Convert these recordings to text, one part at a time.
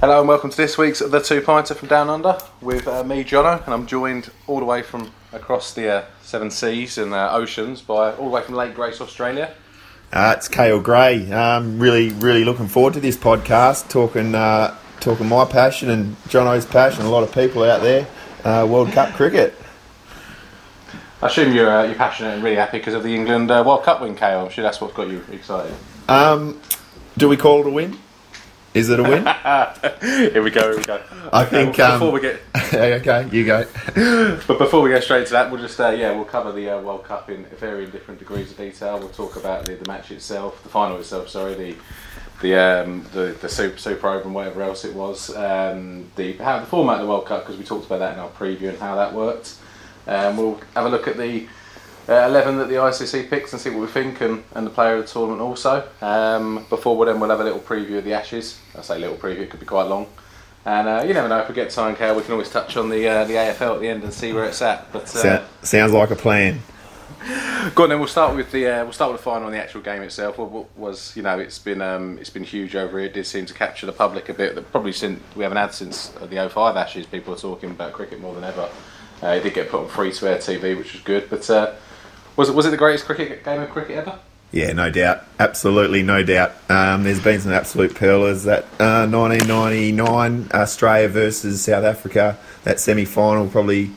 Hello and welcome to this week's The Two Pinter from Down Under with uh, me, Jono, and I'm joined all the way from across the uh, seven seas and uh, oceans by all the way from Lake Grace, Australia. Uh, it's Kale Gray. Um, really, really looking forward to this podcast, talking uh, talking my passion and Jono's passion. A lot of people out there, uh, World Cup cricket. I assume you're uh, you're passionate and really happy because of the England uh, World Cup win, Kale. I'm sure that's what's got you excited. Um, do we call it a win? Is it a win? here we go. Here we go. I Okay, think. well, Um, before we get okay, you go. But before we go straight to that, we'll just uh, yeah we'll cover the uh, World Cup in varying different degrees of detail. We'll talk about the, the match itself, the final itself. Sorry, the the um, the the super super over and whatever else it was. Um, the how the format of the World Cup because we talked about that in our preview and how that worked. Um, we'll have a look at the uh, 11 that the ICC picks and see what we think and, and the player of the tournament also. Um, before we then we'll have a little preview of the Ashes. I say little preview, it could be quite long. And uh, you never know if we get time, Cal, we can always touch on the uh, the AFL at the end and see where it's at. But uh, So, sounds like a plan. Go on then. We'll start with the uh, we'll start with the final and the actual game itself. What, what was you know it's been um, it's been huge over here. It did seem to capture the public a bit. That probably since we haven't had since the 05 Ashes. People are talking about cricket more than ever. Uh, it did get put on free to air TV, which was good. But uh, was it was it the greatest cricket game of cricket ever? Yeah, no doubt. Absolutely, no doubt. Um, there's been some absolute pearlers. That uh, 1999 Australia versus South Africa, that semi-final probably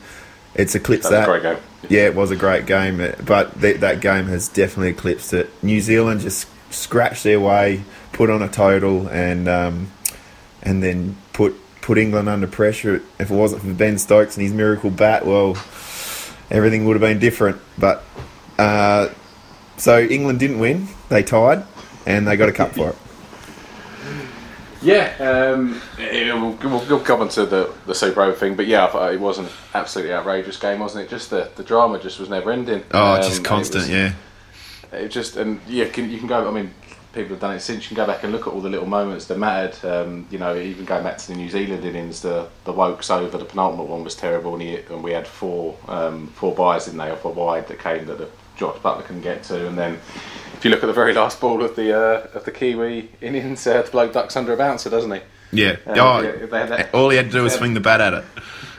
it's eclipsed That that. a great game. Yeah, it was a great game, uh, but th- that game has definitely eclipsed it. New Zealand just scratched their way, put on a total, and um, and then put put England under pressure. If it wasn't for Ben Stokes and his miracle bat, well, everything would have been different. But uh, so England didn't win; they tied, and they got a cup for it. Yeah, um, it- we'll, we'll, we'll come on to the, the Super Over thing, but yeah, it was an absolutely outrageous game, wasn't it? Just the, the drama just was never ending. Oh, Um, just it constant, was- yeah. It just and yeah, can, you can go. I mean, people have done it since. You can go back and look at all the little moments that mattered. Um, you know, even going back to the New Zealand innings, the the Woakes over the penultimate one was terrible, and, he, and we had four um, four byes, didn't they, off a wide that came that the Josh Buttler couldn't get to, and then. If you look at the very last ball of the uh, of the Kiwi innings, uh, the bloke ducks under a bouncer, doesn't he? Yeah. Um, oh, yeah, had that- all he had to do was swing the bat at it.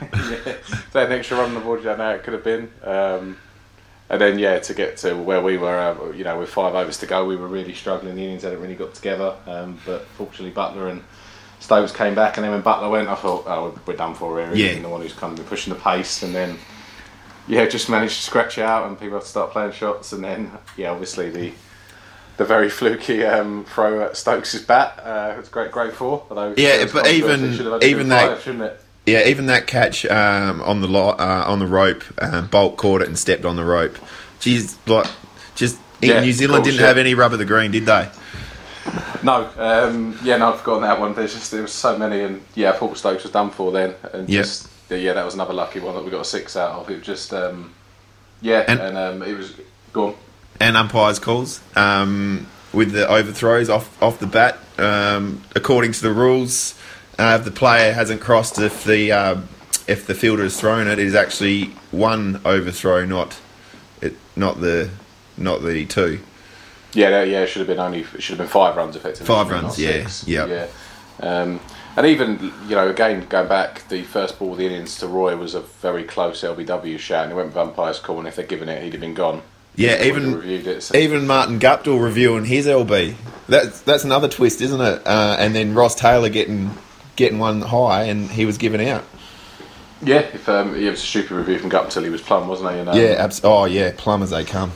yeah, they had an extra run on the board. Yeah, no, it could have been. Um, and then yeah, to get to where we were, uh, you know, with five overs to go, we were really struggling. The innings hadn't really got together. Um, but fortunately, Buttler and Stokes came back, and then when Buttler went, I thought, oh, we're done for here. Yeah. The one who's kind of pushing the pace, and then yeah, just managed to scratch it out, and people have to start playing shots, and then yeah, obviously the. The very fluky um, throw at Stokes' bat. Uh, it was great, great for. Although Yeah, but even- It should have only even that- five, shouldn't it? Yeah, even that catch um, on the lo- uh, on the rope, um, Boult caught it and stepped on the rope. Geez, like just Yeah, New Zealand cool didn't shit. have any rubber the green, did they? No, um, yeah, no, I've forgotten that one. There's just there was so many, and yeah, I thought Stokes was done for then, and Yep. just yeah, that was another lucky one that we got a six out of. It was just um, yeah, And- and, um, it was gone. And umpires calls um, with the overthrows off off the bat. Um, according to the rules, uh, if the player hasn't crossed, if the uh, if the fielder has thrown it, it is actually one overthrow, not it, not the not the two. Yeah, yeah, it should have been only it should have been five runs effectively. Five runs, yeah, six. yep. yeah. Um, and even you know, again going back, the first ball of the innings to Roy was a very close LBW shot, and he went with umpire's call, and if they'd given it, he'd have been gone. Yeah, He even reviewed it. So. Even Martin Guptill reviewing his LB. That's that's another twist, isn't it? Uh, and then Ross Taylor getting getting one high, and he was given out. Yeah, if um, it was a stupid review from Guptill he was plumb, wasn't he? And, um, yeah, abs- oh yeah, plumb as they come.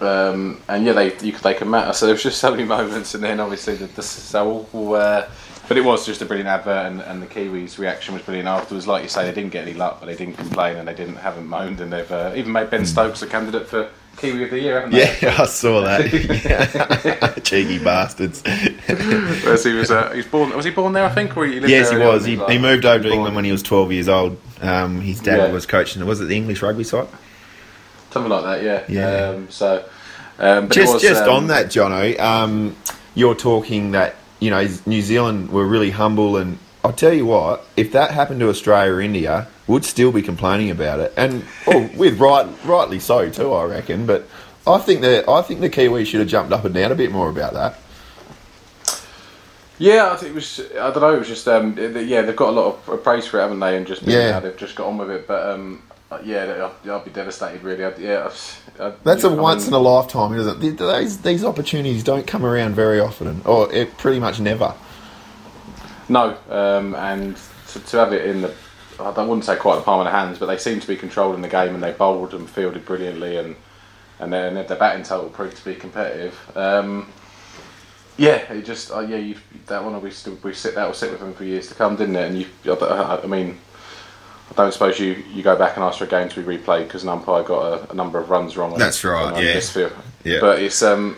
um, and yeah, they you could they can matter. So there was just so many moments, and then obviously the, the so all. Uh, but it was just a brilliant advert, and, and the Kiwis' reaction was brilliant afterwards. Like you say, they didn't get any luck, but they didn't complain, and they didn't haven't moaned, and they've uh, even made Ben Stokes a candidate for Kiwi of the Year, haven't they? Yeah, I saw that. Cheeky bastards. Whereas he was uh, he was born was he born there I think or he lived yes, there he was. He, like- he moved over to born- England when he was 12 years old. Um, his dad Yeah. was coaching. Was it the English rugby side? something like that yeah Yeah. um, so um, but just was, just um, on that, Jono, um, you're talking that you know New Zealand were really humble, and I'll tell you what, if that happened to Australia or India, would still be complaining about it, and oh, with right rightly so too, I reckon. But I think that I think the Kiwis should have jumped up and down a bit more about that. Yeah, I think it was. I don't know. It was just. Um, yeah, they've got a lot of praise for it, haven't they? And just Yeah. yeah, they've just got on with it. But um, yeah, I'd, I'll be devastated. Really. I'd, yeah. I, That's a I mean, once in a lifetime, isn't it? These, these opportunities don't come around very often, or it pretty much never. No, um, and to, to have it in the. I don't- wouldn't say quite the palm of the hands, but they seem to be controlling the game and they bowled and fielded brilliantly and and their, their batting total proved to be competitive. Um, yeah, it just uh, yeah, you, that one will be we sit that will sit with them for years to come, didn't it? And you, I- I mean, I don't suppose you, you go back and ask for a game to be replayed because an umpire got a, a number of runs wrong. on- That's right, on yeah. this field. Yeah. But it's um,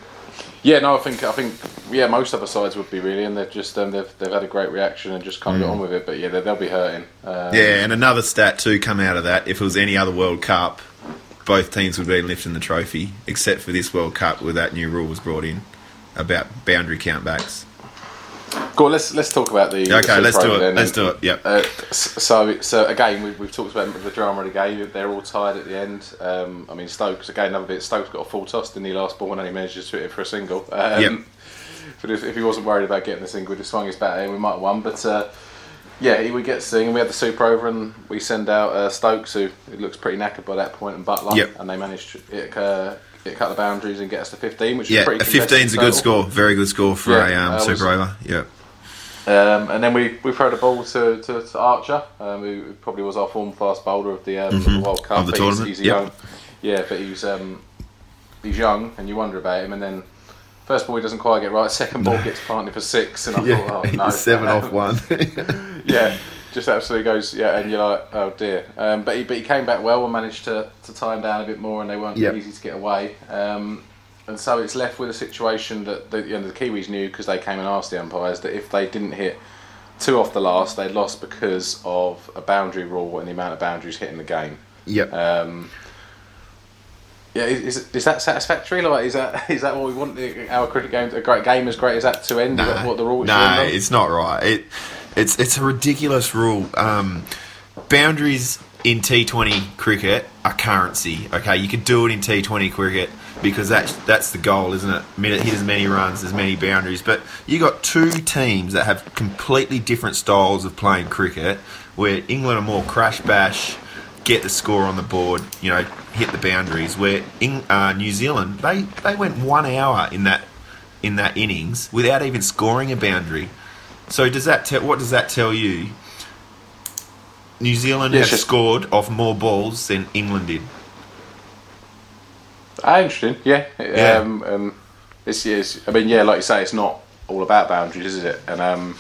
yeah, no, I think I think yeah, most other sides would be really, and they've just um, they've they've had a great reaction and just kind of got on with it. But yeah, they, they'll be hurting. Um, Mm. Yeah, and another stat too come out of that. If it was any other World Cup, both teams would be lifting the trophy, except for this World Cup where that new rule was brought in about boundary countbacks. Go on, let's let's talk about the. the Okay, Super let's do it. then. Let's do it. Yep. Uh, so, so again, we've, we've talked about the drama of the game. They're all tied at the end. Um, I mean, Stokes again, another bit. Stokes got a full toss in the last ball and only managed to hit it for a single. Um, Yep. But if, if he wasn't worried about getting the single, he'd have swung his bat in. We might have won. But uh, yeah, he would get sing, and we had the super over, and we send out uh, Stokes, who looks pretty knackered by that point, and Buttler, Yep. and they managed to it, uh, it cut the boundaries and get us to 15, which Yeah, is pretty. a 15 is a good score. Very good score for Yeah, a um, was- super over. Yep. Um, and then we, we throw the ball to, to, to Archer, um, who probably was our form fast bowler of the, um, of the World Cup. Mm-hmm. Of the tournament, He's, he's yep. young, yeah, but he's um, he's young, and you wonder about him. And then first ball he doesn't quite get right. Second ball gets planted for six, and I thought, oh no, seven Um, off one. yeah, just absolutely goes. Yeah, and you're like, oh dear. Um, but he but he came back well and managed to, to tie him down a bit more, and they weren't Yep. easy to get away. Um, and so it's left with a situation that the, you know, the Kiwis knew because they came and asked the umpires that if they didn't hit two off the last, they'd lost because of a boundary rule and the amount of boundaries hitting the game. yep. Um, yeah, is, is, that satisfactory? Like, is that is that what we want our cricket game, a great game as great as that to end? That what the rule end it's not right. It, it's it's a ridiculous rule. Um, boundaries in T20 cricket are currency. Okay, you can do it in T20 cricket because that's that's the goal, isn't it? Hit as many runs, as many boundaries. But you got two teams that have completely different styles of playing cricket. Where England are more crash bash, get the score on the board, you know, hit the boundaries. Where Eng, uh, New Zealand they they went one hour in that in that innings without even scoring a boundary. So does that tell? What does that tell you? New Zealand Yeah, has scored off more balls than England did. Ah, interesting. Yeah. Yeah. Um, um, it's, it's, I mean, yeah, like you say, it's not all about boundaries, is it? And um,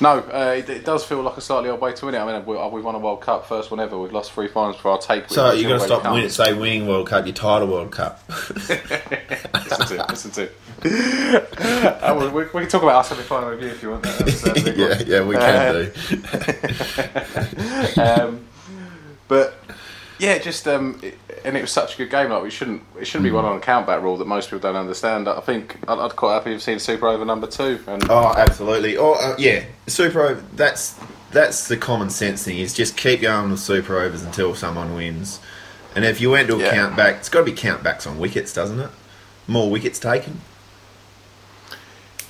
no, uh, it, it does feel like a slightly odd way to win it. I mean, we, we've won a World Cup, first one ever. We've lost three finals for our take. So which you got to stop winning, say winning World Cup, your title World Cup. listen to, listen to. Uh, we, we, we can talk about our semi-final review if you want. That. Uh, big yeah, one. yeah, we Uh, can do. um, but yeah, just um, it, and it was such a good game. Like we shouldn't, it shouldn't be one on a countback rule that most people don't understand. I think I'd, I'd quite happy to have seen Super Over number two. And Oh, absolutely. Oh, uh, yeah. Super over. That's that's the common sense thing. Is just keep going with super overs until someone wins. And if you went to a Yeah. count back, it's got to be count backs on wickets, doesn't it? More wickets taken.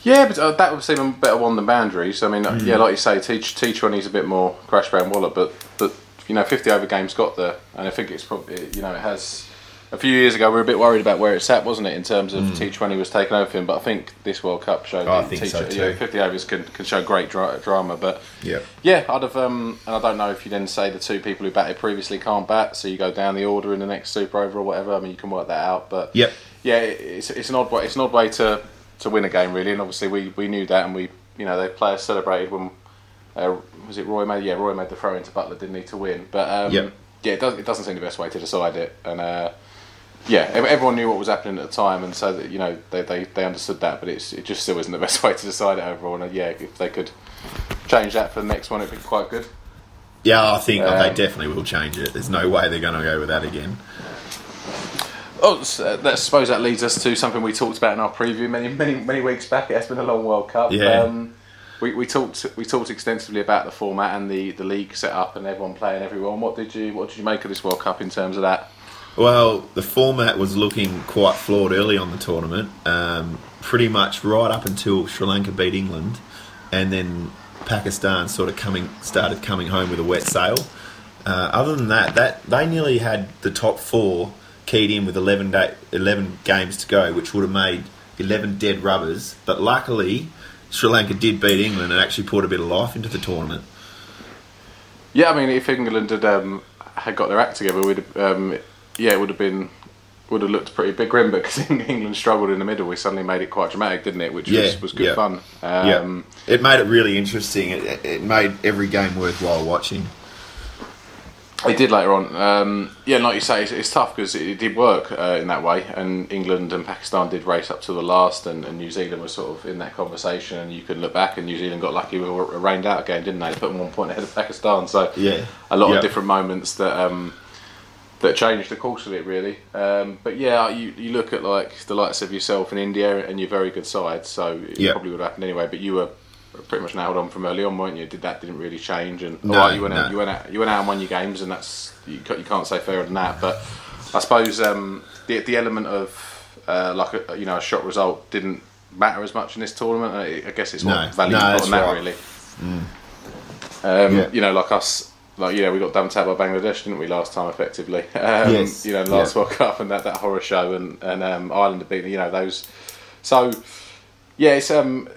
yeah, but uh, that would seem a better one than boundaries. I mean, uh, Mm. yeah, like you say, T T twenty's a bit more crash brown wallet, but but you know, fifty over games got there, and I think it's probably you know it has. A few years ago, we were a bit worried about where it sat, wasn't it, in terms of T20 was taking over him. But I think this World Cup showed Mm. I that so yeah, too. 50 overs can, can show great dra- drama. But Yeah. Yeah, I'd have, um, and I don't know if you then say the two people who batted previously can't bat, so you go down the order in the next Super Over or whatever. I mean, you can work that out, but Yep. yeah, it's, it's an odd way. It's an odd way to, to win a game, really. And obviously, we, we knew that, and we, you know, the players celebrated when uh, was it Roy made? Yeah, Roy made the throw into Buttler, didn't he, to win? But um, Yep. yeah, it does. It doesn't seem the best way to decide it, and. Uh, yeah, everyone knew what was happening at the time, and so that you know they, they, they understood that, but it's it just still isn't the best way to decide it overall. And yeah, if they could change that for the next one, it'd be quite good. Yeah, I think they Um, definitely will change it. There's no way they're going to go with that again. Oh, s- uh, that, I suppose that leads us to something we talked about in our preview many many many weeks back. It has been a long World Cup. Yeah. Um, we, we talked we talked extensively about the format and the, the league set up and everyone playing everyone. What did you what did you make of this World Cup in terms of that? Well, the format was looking quite flawed early on the tournament. Um, pretty much right up until Sri Lanka beat England, and then Pakistan sort of coming started coming home with a wet sail. Uh, other than that, that they nearly had the top four keyed in with 11, day, 11 games to go, which would have made 11 dead rubbers. But luckily, Sri Lanka did beat England and actually put a bit of life into the tournament. Yeah, I mean, if England had um, had got their act together, we'd um, yeah, it would have been would have looked pretty big grim. But because England struggled in the middle, we suddenly made it quite dramatic, didn't it? Which Yeah, was, was good yeah. fun. Um, yeah, it made it really interesting. It, it made every game worthwhile watching. It did later on. Um, yeah, like you say, it's, it's tough because it, it did work uh, in that way, and England and Pakistan did race up to the last, and, and New Zealand was sort of in that conversation. And you can look back, and New Zealand got lucky; we were rained out again, didn't they? They put them one point ahead of Pakistan. So Yeah. a lot Yeah. of different moments that um, that changed the course of it, really. Um, but yeah, you, you look at like the likes of yourself in India, and you're very good side, so it Yeah. probably would have happened anyway. But you were pretty much nailed on from early on, weren't you? Did that didn't really change, and No, alright, you went out, you went out, you went out and won your games, and that's you, you can't say fairer than that. But I suppose um, the the element of uh, like a, you know a shot result didn't matter as much in this tournament. I, I guess it's more No, value no, you put that right. really. Um, Yeah. You know, like us, like yeah, we got dumped out by Bangladesh, didn't we, last time? Effectively, um, Yes. You know, last Yeah. World Cup and that, that horror show, and and um, Ireland been, you know, those. So, yeah, it's um,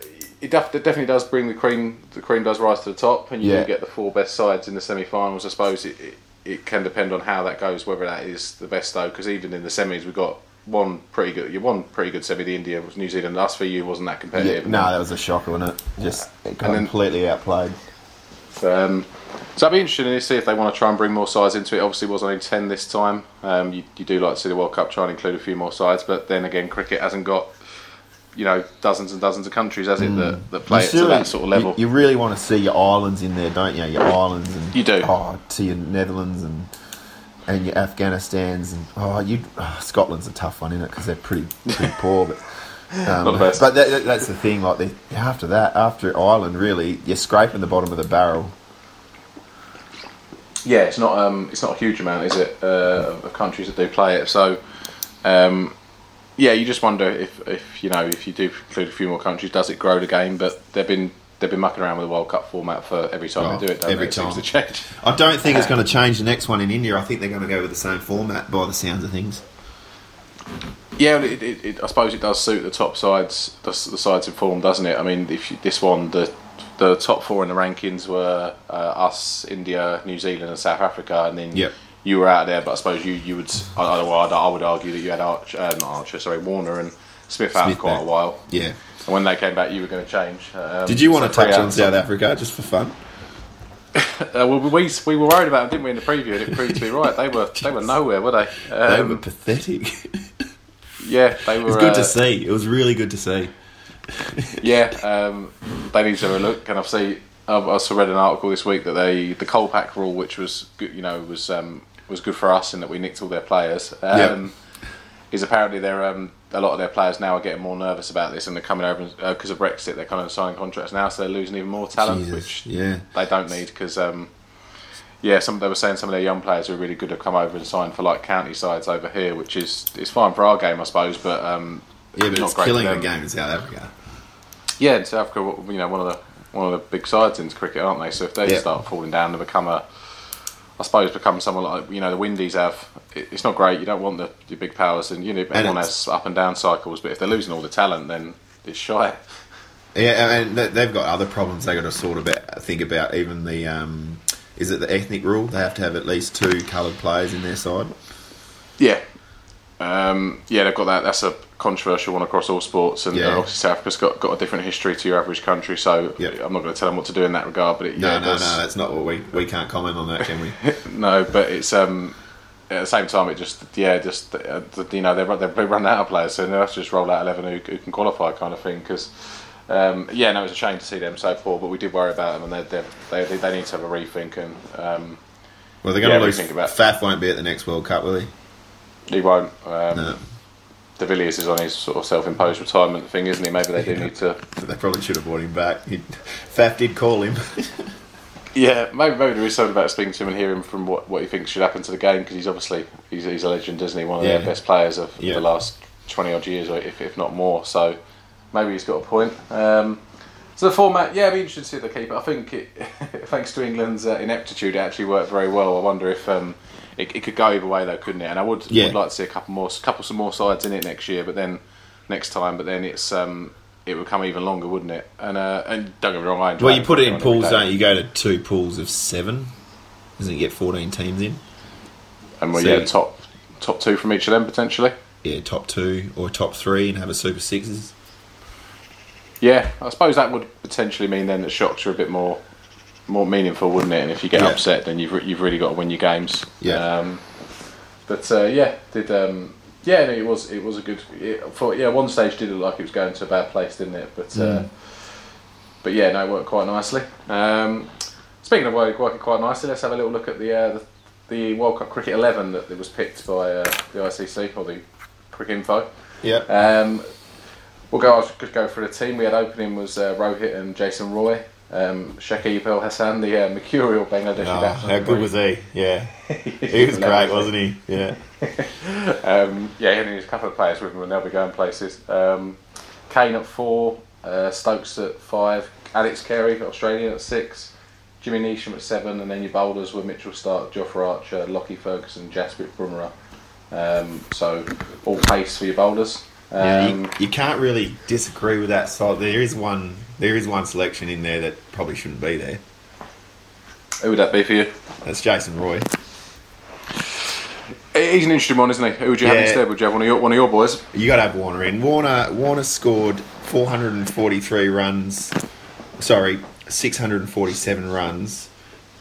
it, def- it definitely does bring the cream. The cream does rise to the top, and you Yeah. do get the four best sides in the semi-finals. I suppose it, it it can depend on how that goes, whether that is the best though, because even in the semis we got. One pretty good, you one pretty good semi. The India was New Zealand. Us for you wasn't that Yeah, competitive. no, that was a shocker, wasn't it? Just then- completely outplayed. Um, so that'd be interesting to see if they want to try and bring more sides into it. Obviously, it was only ten this time. Um, you, you do like to see the World Cup try and include a few more sides, but then again, cricket hasn't got you know dozens and dozens of countries, has it, that, that play You it to that sort of level. You, you really want to see your islands in there, don't you? Your islands and You do. Oh, to your Netherlands and and your Afghanistan's and oh, you oh, Scotland's a tough one, isn't it? Because they're pretty pretty poor, but. Um, Not the best. but that, that- that's the thing. Like the, after that, after Ireland, really, you're scraping the bottom of the barrel. yeah, it's not um, it's not a huge amount, is it, uh, of countries that do play it. So, um, yeah, you just wonder if, if you know if you do include a few more countries, does it grow the game? But they've been they've been mucking around with the World Cup format for every time Oh, they do it. Don't every they? It seems time. to change. I don't think it's going to change the next one in India. I think they're going to go with the same format by the sounds of things. Yeah, it, it, I suppose it does suit the top sides, the, the sides in form, doesn't it? I mean, if you, this one, the the top four in the rankings were uh, us, India, New Zealand, and South Africa, and then Yep. You were out there. But I suppose you you would, I, I, I'd- argue that you had Arch, uh, not Archer, sorry, Warner and Smith out Smith for quite back. a while. Yeah. And when they came back, you were going to change. Um, Did you want so to touch on. South Africa just for fun? Uh, well, we we were worried about them, didn't we, in the preview? And it proved to be right. They were they were nowhere, were they? They Um, were pathetic. yeah, they were. It was good uh, to see. It was really good to see. Yeah, um, they need to have a look. And I've seen, I've also read an article this week that they the Kolpak rule, which was good, you know, was um, was good for us in that we nicked all their players. Um, Is apparently they're um, a lot of their players now are getting more nervous about this, and they're coming over because of Brexit. They're kind of signing contracts now, so they're losing even more talent, Jesus, which yeah. they don't need because. Um, yeah, some they were saying some of their young players who are really good have come over and signed for like county sides over here, which is is fine for our game, I suppose. But um, Yeah, but not it's killing the game in South Africa. Yeah, in South Africa, you know, one of the one of the big sides in cricket, aren't they? So if they Yeah. start falling down and become a, I suppose, become someone like you know the Windies have, it's not great. You don't want the, the big powers, and you know everyone it's- has up and down cycles. But if they're losing all the talent, then it's shy. Yeah, and they- they've got other problems they've got to sort of about, think about. Even the um, is it the ethnic rule? They have to have at least two coloured players in their side. Yeah, um, yeah, they've got that. That's a controversial one across all sports, and Yeah. uh, obviously South Africa's got, got a different history to your average country. So Yep. I'm not going to tell them what to do in that regard. But it, No, yeah, no, no. That's not what we we can't comment on that, can we? No, but it's um at the same time it just yeah just uh, you know they run they run out of players so they have to just roll out eleven who, who can qualify kind of thing because um, yeah no it's a shame to see them so poor but we did worry about them and they they they, they need to have a rethink and um, Well, they're going Yeah, to lose. think about- Faf won't be at the next World Cup, will he? he won't um, No. De Villiers is on his sort of self-imposed retirement thing isn't he maybe they do need to They probably should have brought him back. He, Faf did call him. Yeah, maybe, maybe there is something about speaking to him and hearing from what, what he thinks should happen to the game because he's obviously he's, he's a legend, isn't he? One of Yeah. the best players of Yeah. the last twenty odd years, or if, if not more. So maybe he's got a point. Um, so the format, yeah, I'd be interested to see the keeper. I think it, thanks to England's uh, ineptitude, it actually worked very well. I wonder if um, it, it could go either way though, couldn't it? And I would, Yeah. would like to see a couple more, couple some more sides in it next year, but then next time, but then it's. Um, it would come even longer, wouldn't it? And uh, and don't get me wrong, I Well, you put it in pools, don't you? You go to two pools of seven. Doesn't it get 14 teams in? And well, So yeah, top top two from each of them potentially. Yeah, top two or top three and have a super sixes. Yeah, I suppose that would potentially mean then that shocks are a bit more more meaningful, wouldn't it? And if you get Yeah. upset, then you've re- you've really got to win your games. Yeah. Um, but uh, yeah, did um, yeah, no, it was it was a good. It, for yeah, one stage did look like it was going to a bad place, didn't it? But uh, Mm. but yeah, no, it worked quite nicely. Um, speaking of working quite nicely, let's have a little look at the uh, the, the World Cup Cricket Eleven that, was picked by uh, the ICC or the Cricket Info. Yeah. Um, we'll go. I'll just go through the team. We had opening was uh, Rohit and Jason Roy. Um, Shakib Al Hasan, the uh, mercurial Bangladeshi Oh, batsman. how good was he? Yeah. He was great, wasn't he? Yeah. Um, yeah, and there's a couple of players with him, and they'll be going places. Um, Kane at four, uh, Stokes at five, Alex Carey, Australian at six, Jimmy Neesham at seven, and then your bowlers were Mitchell Starc, Jofra Archer, Lockie Ferguson, Jasprit Bumrah. Um, so all pace for your bowlers. Um, Yeah, you, you can't really disagree with that side. There is one. There is one selection in there that probably shouldn't be there. who would that be for you? That's Jason Roy. He's an interesting one, isn't he? Who would you have Yeah. instead? Would you have one of your one of your boys? You got to have Warner in. Warner Warner scored 443 runs. Sorry, 647 runs,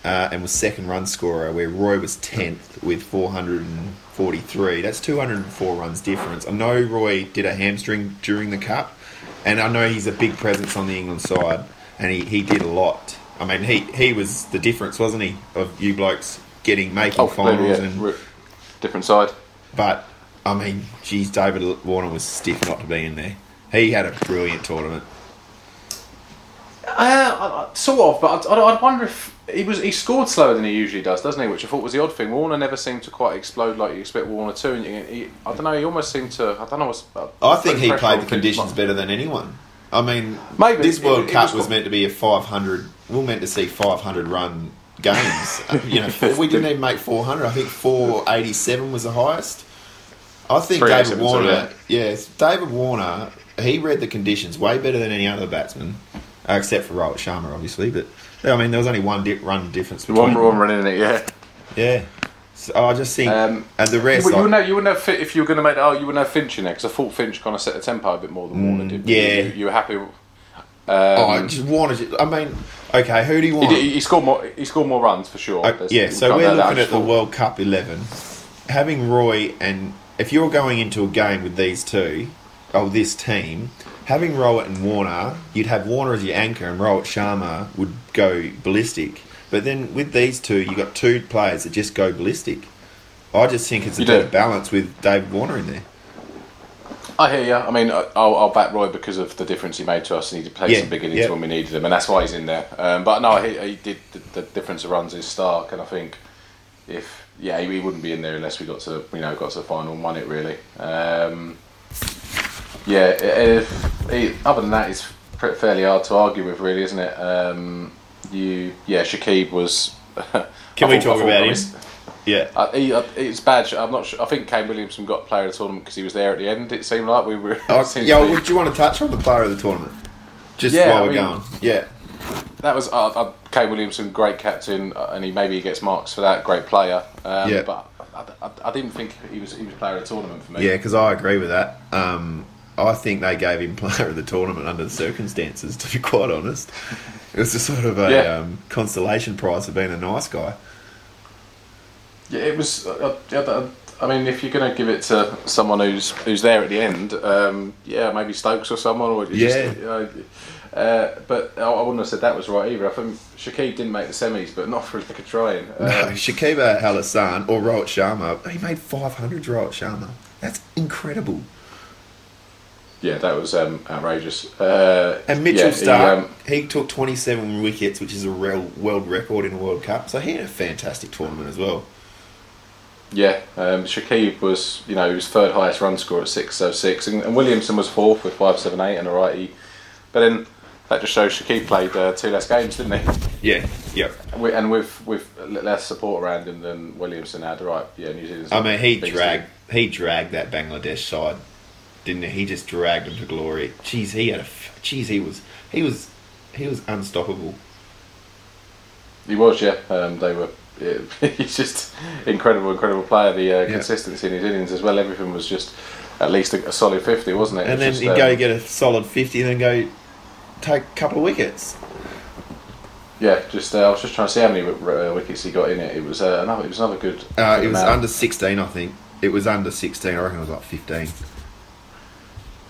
uh, and was second run scorer. Where Roy was 10th with 443. That's 204 runs difference. I know Roy did a hamstring during the cup, and I know he's a big presence on the England side, and he, he did a lot. I mean, he he was the difference, wasn't he, of you blokes getting making Oh, finals yeah. and different side. but I mean, geez, David Warner was stiff not to be in there. He had a brilliant tournament. Uh, I- I- sort of, but I, I, I wonder if he was he scored slower than he usually does, doesn't he? Which I thought was the odd thing. Warner never seemed to quite explode like you expect Warner to. And you- he, I don't know. He almost seemed to. I don't know. What's, uh, I think he played the conditions better than anyone. I mean, Maybe. this World it Cup was was, meant to be a 500. We are meant to see 500 run games. You know, we didn't even make 400. I think 487 was the highest. I think David Warner. Yes, David Warner. He read the conditions way better than any other batsman, uh, except for Rohit Sharma, obviously. But I mean, there was only one di- run difference between. One, one running in it, yeah. Yeah. So I just think, Um, and the rest, you like- wouldn't have, you wouldn't have fit if you were going to make. Oh, you wouldn't have Finch in there because I thought Finch kind of set the tempo a bit more than Warner did. Mm, yeah. you, you were happy. with- oh, Um, I just wanted. I mean, okay, who do you want? did- he scored more. He scored more runs for sure. Uh, yeah, so we're know that. I looking at the World Cup 11. Having Roy and if you're going into a game with these two, oh, this team, having Rohit and Warner, you'd have Warner as your anchor and Rohit Sharma would go ballistic. But then with these two, you've got two players that just go ballistic. I just think it's a better balance with David Warner in there. I hear you. I mean, I'll, I'll back Roy because of the difference he made to us, and he played Yeah, some big innings yeah. when we needed him, and that's why he's in there. Um, but no, he, he did the, the difference of runs is stark, and I think if yeah, he, he wouldn't be in there unless we got to you know got to the final and won it really. Um, yeah, if, he, other than that, it's fairly hard to argue with, really, isn't it? Um, you yeah, Shakib was. Can we talk about him? Yeah. uh, he, uh, it's bad. I'm not sure. I think Kane Williamson got player of the tournament because he was there at the end. It seemed like we were. Oh, yeah, would you want to touch on the player of the tournament? Just Yeah, while we're mean- going. Yeah. that was uh, uh, Kane Williamson, great captain, uh, and he maybe he gets marks for that. Great player. Um, Yeah. But I, I, I didn't think he was he was player of the tournament for me. Yeah, because I agree with that. Um, I think they gave him player of the tournament under the circumstances, to be quite honest. It was a sort of a Yeah. um, consolation prize for being a nice guy. Yeah, it was. Uh, uh, uh, I mean, if you're going to give it to someone who's who's there at the end, um, yeah, maybe Stokes or someone, or Yeah. Just, uh, uh, but I wouldn't have said that was right either. I think Shakib didn't make the semis, but not for a trying. Um, No, Shakiba Al Hasan or Rohit Sharma, he made 500 Rohit Sharma. That's incredible. Yeah, that was um, outrageous. Uh, And Mitchell yeah, Starc, He, he, um, took 27 wickets, which is a real world record in a World Cup. So he had a fantastic tournament as well. yeah, um, Shakib was, you know, he was third highest run scorer at six oh six, and, and Williamson was fourth with five seven eight and a righty. But then that just shows Shakib played uh, two less games, didn't he? Yeah, yeah. And with, and with with less support around him than Williamson had, right? Yeah, New Zealand's. I mean, he dragged he dragged that Bangladesh side, didn't he? He just dragged him to glory. Jeez, he had a jeez. He was he was he was unstoppable. He was, yeah. Um, they were. Yeah, he's just incredible, incredible player. The uh, Yeah. consistency in his innings as well. Everything was just at least a, a solid fifty, wasn't it? It And was then just, you um, go get a solid 50, and then go take a couple of wickets. Yeah, just uh, I was just trying to see how many uh, wickets he got in it. It was uh, another. It was another good. Uh, it was amount. under 16, I think. It was under 16. I reckon it was like 15.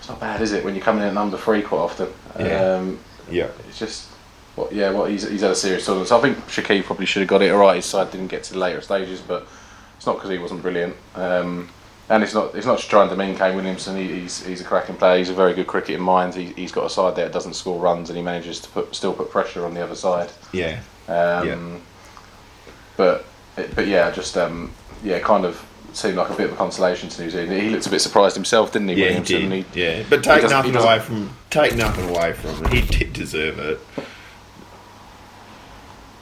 Not bad, is it? When you're coming in at number three quite often. Yeah. Um, Yeah. it's just. What, yeah, well, he's, he's had a serious tournament. So I think Shakib probably should have got it alright. His side didn't get to the later stages, but it's not because he wasn't brilliant. Um, and it's not it's not just trying to mean Kane Williamson. He, he's he's a cracking player. He's a very good cricketing mind. He, he's got a side there that doesn't score runs, and he manages to put still put pressure on the other side. Yeah. Um, Yeah. But but yeah, just um, yeah, kind of seemed like a bit of a consolation to New Zealand. He looked a bit surprised himself, didn't he? Yeah, he did. He- yeah, but take nothing away from take nothing away from it. He did deserve it.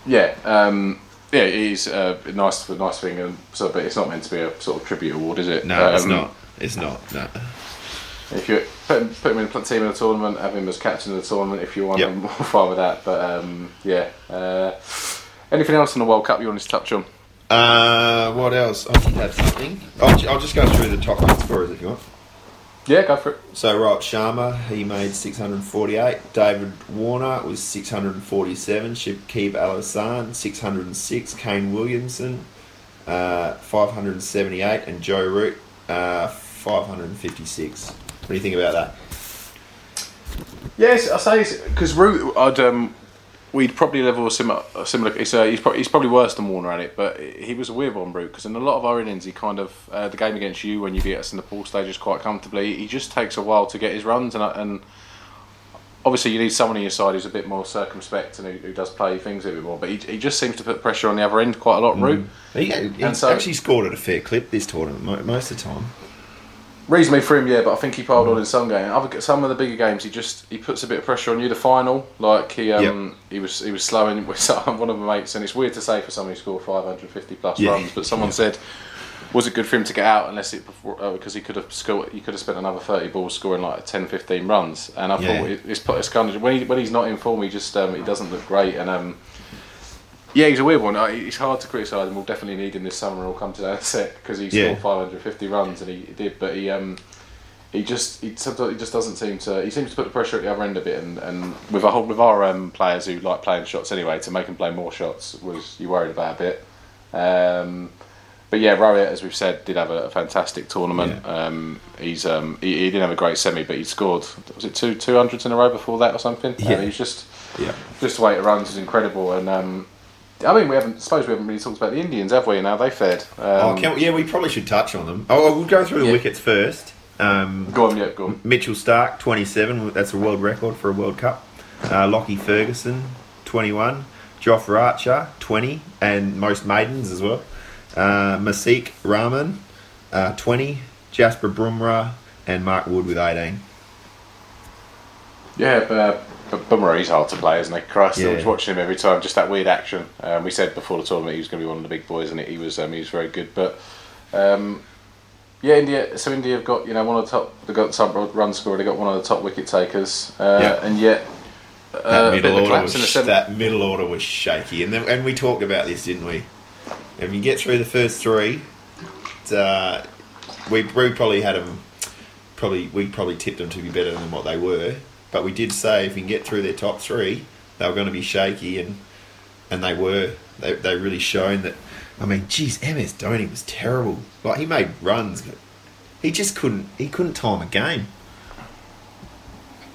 Yeah, um, yeah, he's uh, nice, a nice thing, and so, but it's not meant to be a sort of tribute award, is it? No, it's Um, not. It's not. No. If you put him, put him in a team in a tournament, have him as captain of the tournament if you want, Yep. I'm all fine with that. But um, yeah, uh, anything else in the World Cup you wanted to touch on? Uh, what else? I did have something. I'll, I'll just go through the top run scorers if you want. Yeah, go for it. So Rob Sharma, he made 648. David Warner was 647. Shakib Al Hasan, 606. Kane Williamson, uh, 578. And Joe Root, uh, 556. What do you think about that? Yes, I say because Root, I'd um, we'd probably level a similar. A similar it's, uh, he's, pro- he's probably worse than Warner at it, but he was a weird one, Root, because in a lot of our innings, he kind of uh, the game against you when you beat us in the pool stages quite comfortably. He just takes a while to get his runs, and and obviously you need someone on your side who's a bit more circumspect and who, who does play things a bit more. But he, he just seems to put pressure on the other end quite a lot, Root. He, he And so- actually scored at a fair clip this tournament most of the time. Reasonably for him, yeah, but I think he piled on in some games. Other some of the bigger games, he just he puts a bit of pressure on you. The final, like he um, he was he was slowing with some- one of my mates, and it's weird to say for someone who scored 550 plus Yeah. runs, but someone said, was it good for him to get out unless it uh, because he could have scored he could have spent another 30 balls scoring like 10, 15 runs, and I Yeah. thought it, it's, it's kind of when he, when he's not in form, he just um, he doesn't look great, and um, yeah, he's a weird one. Uh, It's hard to criticise him. We'll definitely need him this summer. He'll come to that set because he Yeah. scored 550 runs and he did, but he um he just he sometimes he just doesn't seem to he seems to put the pressure at the other end a bit and, and with our with our um, players who like playing shots anyway to make them play more shots was you worried about a bit. Um, but yeah, Rohit, as we've said, did have a, a fantastic tournament. Um, he's um, he, he didn't have a great semi, but he scored was it two two hundreds in a row before that or something? Yeah. Uh, he's just Yeah. just the way it runs is incredible and. Um, I mean, we haven't. Suppose we haven't really talked about the Indians, have we? And how they fared. Um, oh, can yeah, we probably should touch on them. Oh, we'll go through the Yeah. wickets first. Um, Go on, yeah, go on. Mitchell Starc, 27. That's a world record for a World Cup. Uh, Lockie Ferguson, 21. Joff Archer, 20. And most maidens as well. Uh, Masik Rahman, uh, 20. Jasper Bumrah and Mark Wood with 18. Yeah, but, uh, but Bumrah, he's hard to play, isn't he? Christ, I was watching him every time. Just that weird action. Um, we said before the tournament he was going to be one of the big boys, and he was um, he was very good. But um, yeah, India. So India have got you know one of the top. They got the top run scorer. They got one of the top wicket takers, uh, Yeah. and yet That, uh, a middle order collapse in the was, that middle order was shaky. And, then, and we talked about this, didn't we? If you get through the first three, uh, we, we probably had them. Probably we probably tipped them to be better than what they were, but we did say if you can get through their top three, they were going to be shaky, and and they were. They they really shown that. I mean, geez, MS Dhoni was terrible. Like he made runs, but he just couldn't. He couldn't time a game.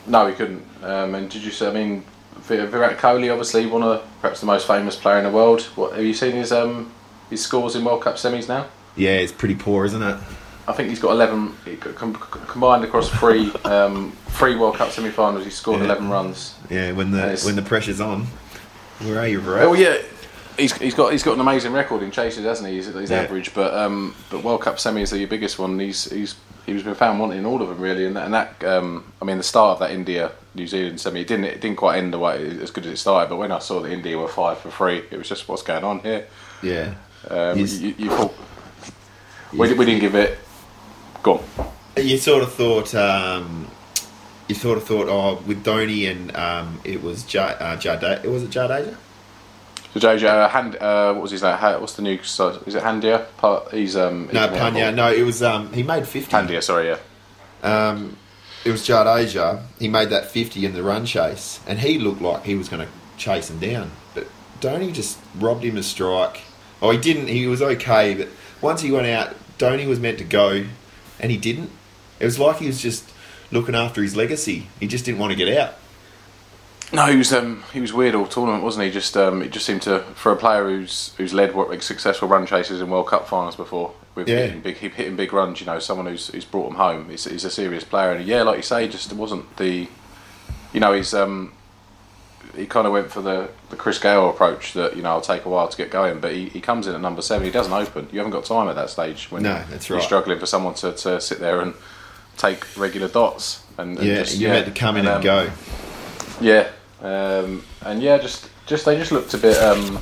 No, he couldn't. Um, and did you say? I mean, Virat Kohli, obviously one of perhaps the most famous player in the world. What have you seen his um his scores in World Cup semis now? Yeah, it's pretty poor, isn't it? I think he's got 11 com- combined across three um, three World Cup semi-finals. He scored Yeah. 11 runs. Yeah, when the when the pressure's on, where are you, bro? Oh yeah, he's, he's got he's got an amazing record in chases, hasn't he? He's, he's Yeah. average, but um, but World Cup semis are your biggest one. He's he's he's been found wanting in all of them really, and that, and that um, I mean the start of that India New Zealand semi it didn't it didn't quite end the way as good as it started. But when I saw that India were five for three, it was just what's going on here. Yeah. Um, He's- you, you thought we, we didn't give it. Go on. You sort of thought, um, you sort of thought, oh, with Dhoni and um, it was J- uh, Jade, was it Jadeja? So Jojo, uh, Hand, uh, what was his name? What's the new? So, is it Handia? He's um. No, he's Pandya. No, it was. Um, he made fifty. Handia, sorry, yeah. Um, it was Jadeja. He made that fifty in the run chase, and he looked like he was going to chase him down. But Dhoni just robbed him a strike. Oh, he didn't. He was okay, but once he went out, Dhoni was meant to go, and he didn't. It was like he was just looking after his legacy. He just didn't want to get out. No, he was um, he was weird all tournament, wasn't he? Just um, it just seemed to for a player who's who's led what like, successful run chases in World Cup finals before with Yeah. hitting big hitting big runs. You know, someone who's who's brought them home. He's, he's a serious player, and yeah, like you say, just wasn't the, you know, he's um, he kind of went for the, the Chris Gayle approach that you know I'll take a while to get going, but he, he comes in at number seven. He doesn't open. You haven't got time at that stage when No, that's you're struggling for someone to, to sit there and take regular dots and, and Yeah, just, you had to come in and, um, go. yeah, um, and yeah, just just they just looked a bit. Um,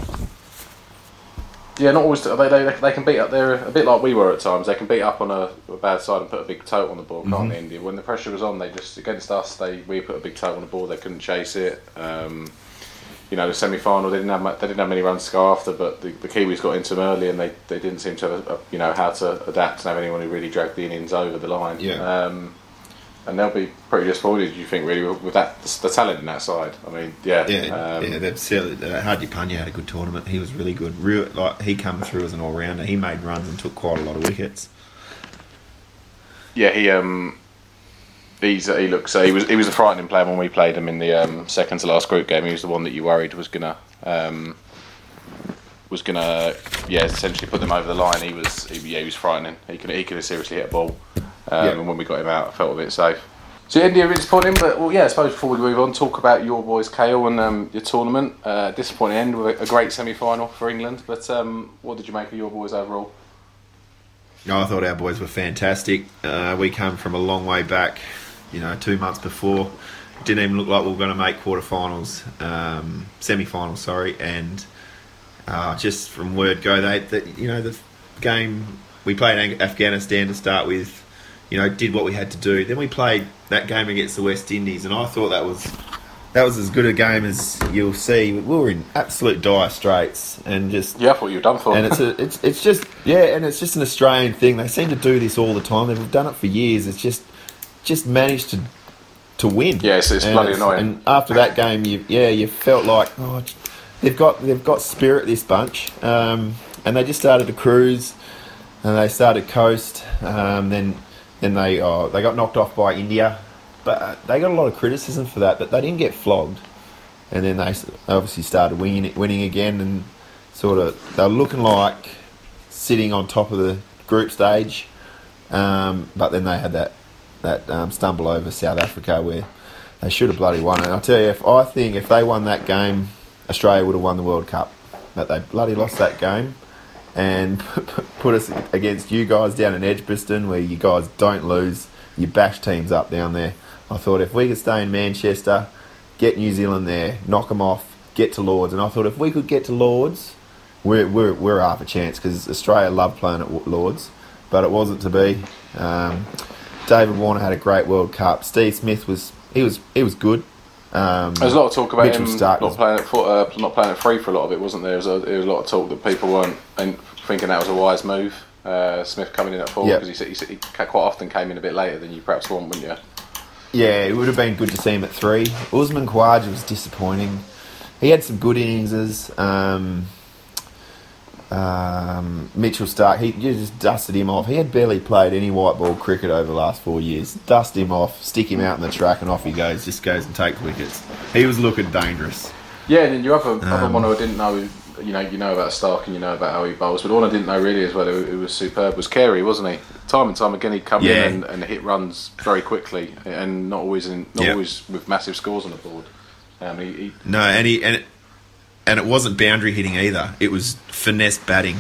yeah, not always. They, they, they can beat up. They're a bit like we were at times. They can beat up on a, a bad side and put a big tote on the board, Mm-hmm. can't they? India. When the pressure was on, they just against us. They we put a big tote on the board. They couldn't chase it. Um, you know, the semi-final. They didn't have they didn't have many runs to go after, but the, the Kiwis got into them early, and they, they didn't seem to have you know how to adapt and have anyone who really dragged the innings over the line. Yeah. Um, and they'll be pretty disappointed, you think, really, with that the talent in that side. I mean, yeah, Yeah, um, yeah. Uh, Hardy Pandya had a good tournament. He was really good. Real, like he come through as an all rounder. He made runs and took quite a lot of wickets. yeah, he um, he's he looks uh, he was he was a frightening player when we played him in the um, second to last group game. He was the one that you worried was gonna um, was gonna yeah essentially put them over the line. He was he, yeah he was frightening. He could he could have seriously hit a ball. Um, Yeah. And when we got him out, I felt a bit safe. So India really disappointing, but well, yeah. I suppose before we move on, talk about your boys, Kale, and um, your tournament. Uh, disappointing end with a, great semi-final for England. But um, what did you make of your boys overall? I thought our boys were fantastic. Uh, we come from a long way back. You know, two months before, didn't even look like we were going to make quarterfinals, um, semi-finals. Sorry, and uh, just from word go, they, that you know, the game we played Afghanistan to start with. You know, did what we had to do. Then we played that game against the West Indies, and I thought that was that was as good a game as you'll see. We were in absolute dire straits, and just Yeah, I thought you were done for. and it's a, it's it's just yeah, and it's just an Australian thing. They seem to do this all the time. They've done it for years. It's just just managed to to win. Yeah, it's- it's And bloody annoying. And after that game, you yeah, you felt like oh, they've got they've got spirit this bunch, um, and they just started to cruise, and they started coast. Um, then then they oh, they got knocked off by India, but uh, they got a lot of criticism for that. But they didn't get flogged, and then they obviously started winning winning again, and sort of they're looking like sitting on top of the group stage, um, but then they had that that um, stumble over South Africa where they should have bloody won it. And I tell you, if I think if they won that game, Australia would have won the World Cup, but they bloody lost that game and put us against you guys down in Edgbaston where you guys don't lose. You bash teams up down there. I thought if we could stay in Manchester, get New Zealand there, knock them off, get to Lords, and I thought if we could get to Lords, we're we're, we're half a chance because Australia loved playing at Lords, but it wasn't to be. Um, David Warner had a great World Cup. Steve Smith was he was he was good. Um, There's a lot of talk about Mitchell him Starc not was- playing at foot, uh, not playing at free for a lot of it, wasn't there? There was, a, there was a lot of talk that people weren't thinking that was a wise move. Uh, Smith coming in at four because he, he, he quite often came in a bit later than you perhaps want, wouldn't you? Yeah, it would have been good to see him at three. Usman Khawaja was disappointing. He had some good innings. Um, um, Mitchell Starc, he you just dusted him off. He had barely played any white ball cricket over the last four years. Dust him off, stick him out in the track, and off he goes. Just goes and takes wickets. He was looking dangerous. Yeah, and then your other, other Um, one who I didn't know you know, you know about Starc and you know about how he bowls, but one I didn't know really as well, who, who was superb, was Carey, wasn't he? Time and time again, he'd come Yeah. in and, and hit runs very quickly, and not always in, not Yeah. always with massive scores on the board. Um, he, he, No, and he and it, and it wasn't boundary hitting either. It was finesse batting.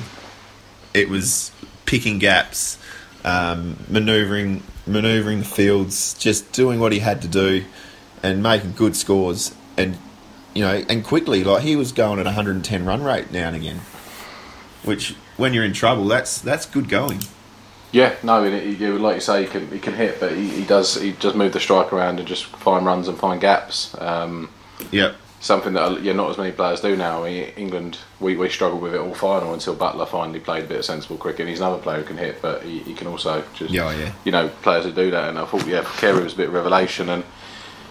It was picking gaps, um, maneuvering, maneuvering the fields, just doing what he had to do, and making good scores. And you know, and quickly, like he was going at 110 run rate now and again, which when you're in trouble, that's that's good going. yeah, no, he, he- like you say, he can he can hit, but he, he does he does move the strike around and just find runs and find gaps. Um, Yep. something that yeah, not as many players do now. I mean, England, we, we struggled with it all final until Buttler finally played a bit of sensible cricket. He's another player who can hit, but he, he can also just Yeah, yeah. you know players who do that. And I thought yeah, Carey was a bit of revelation. And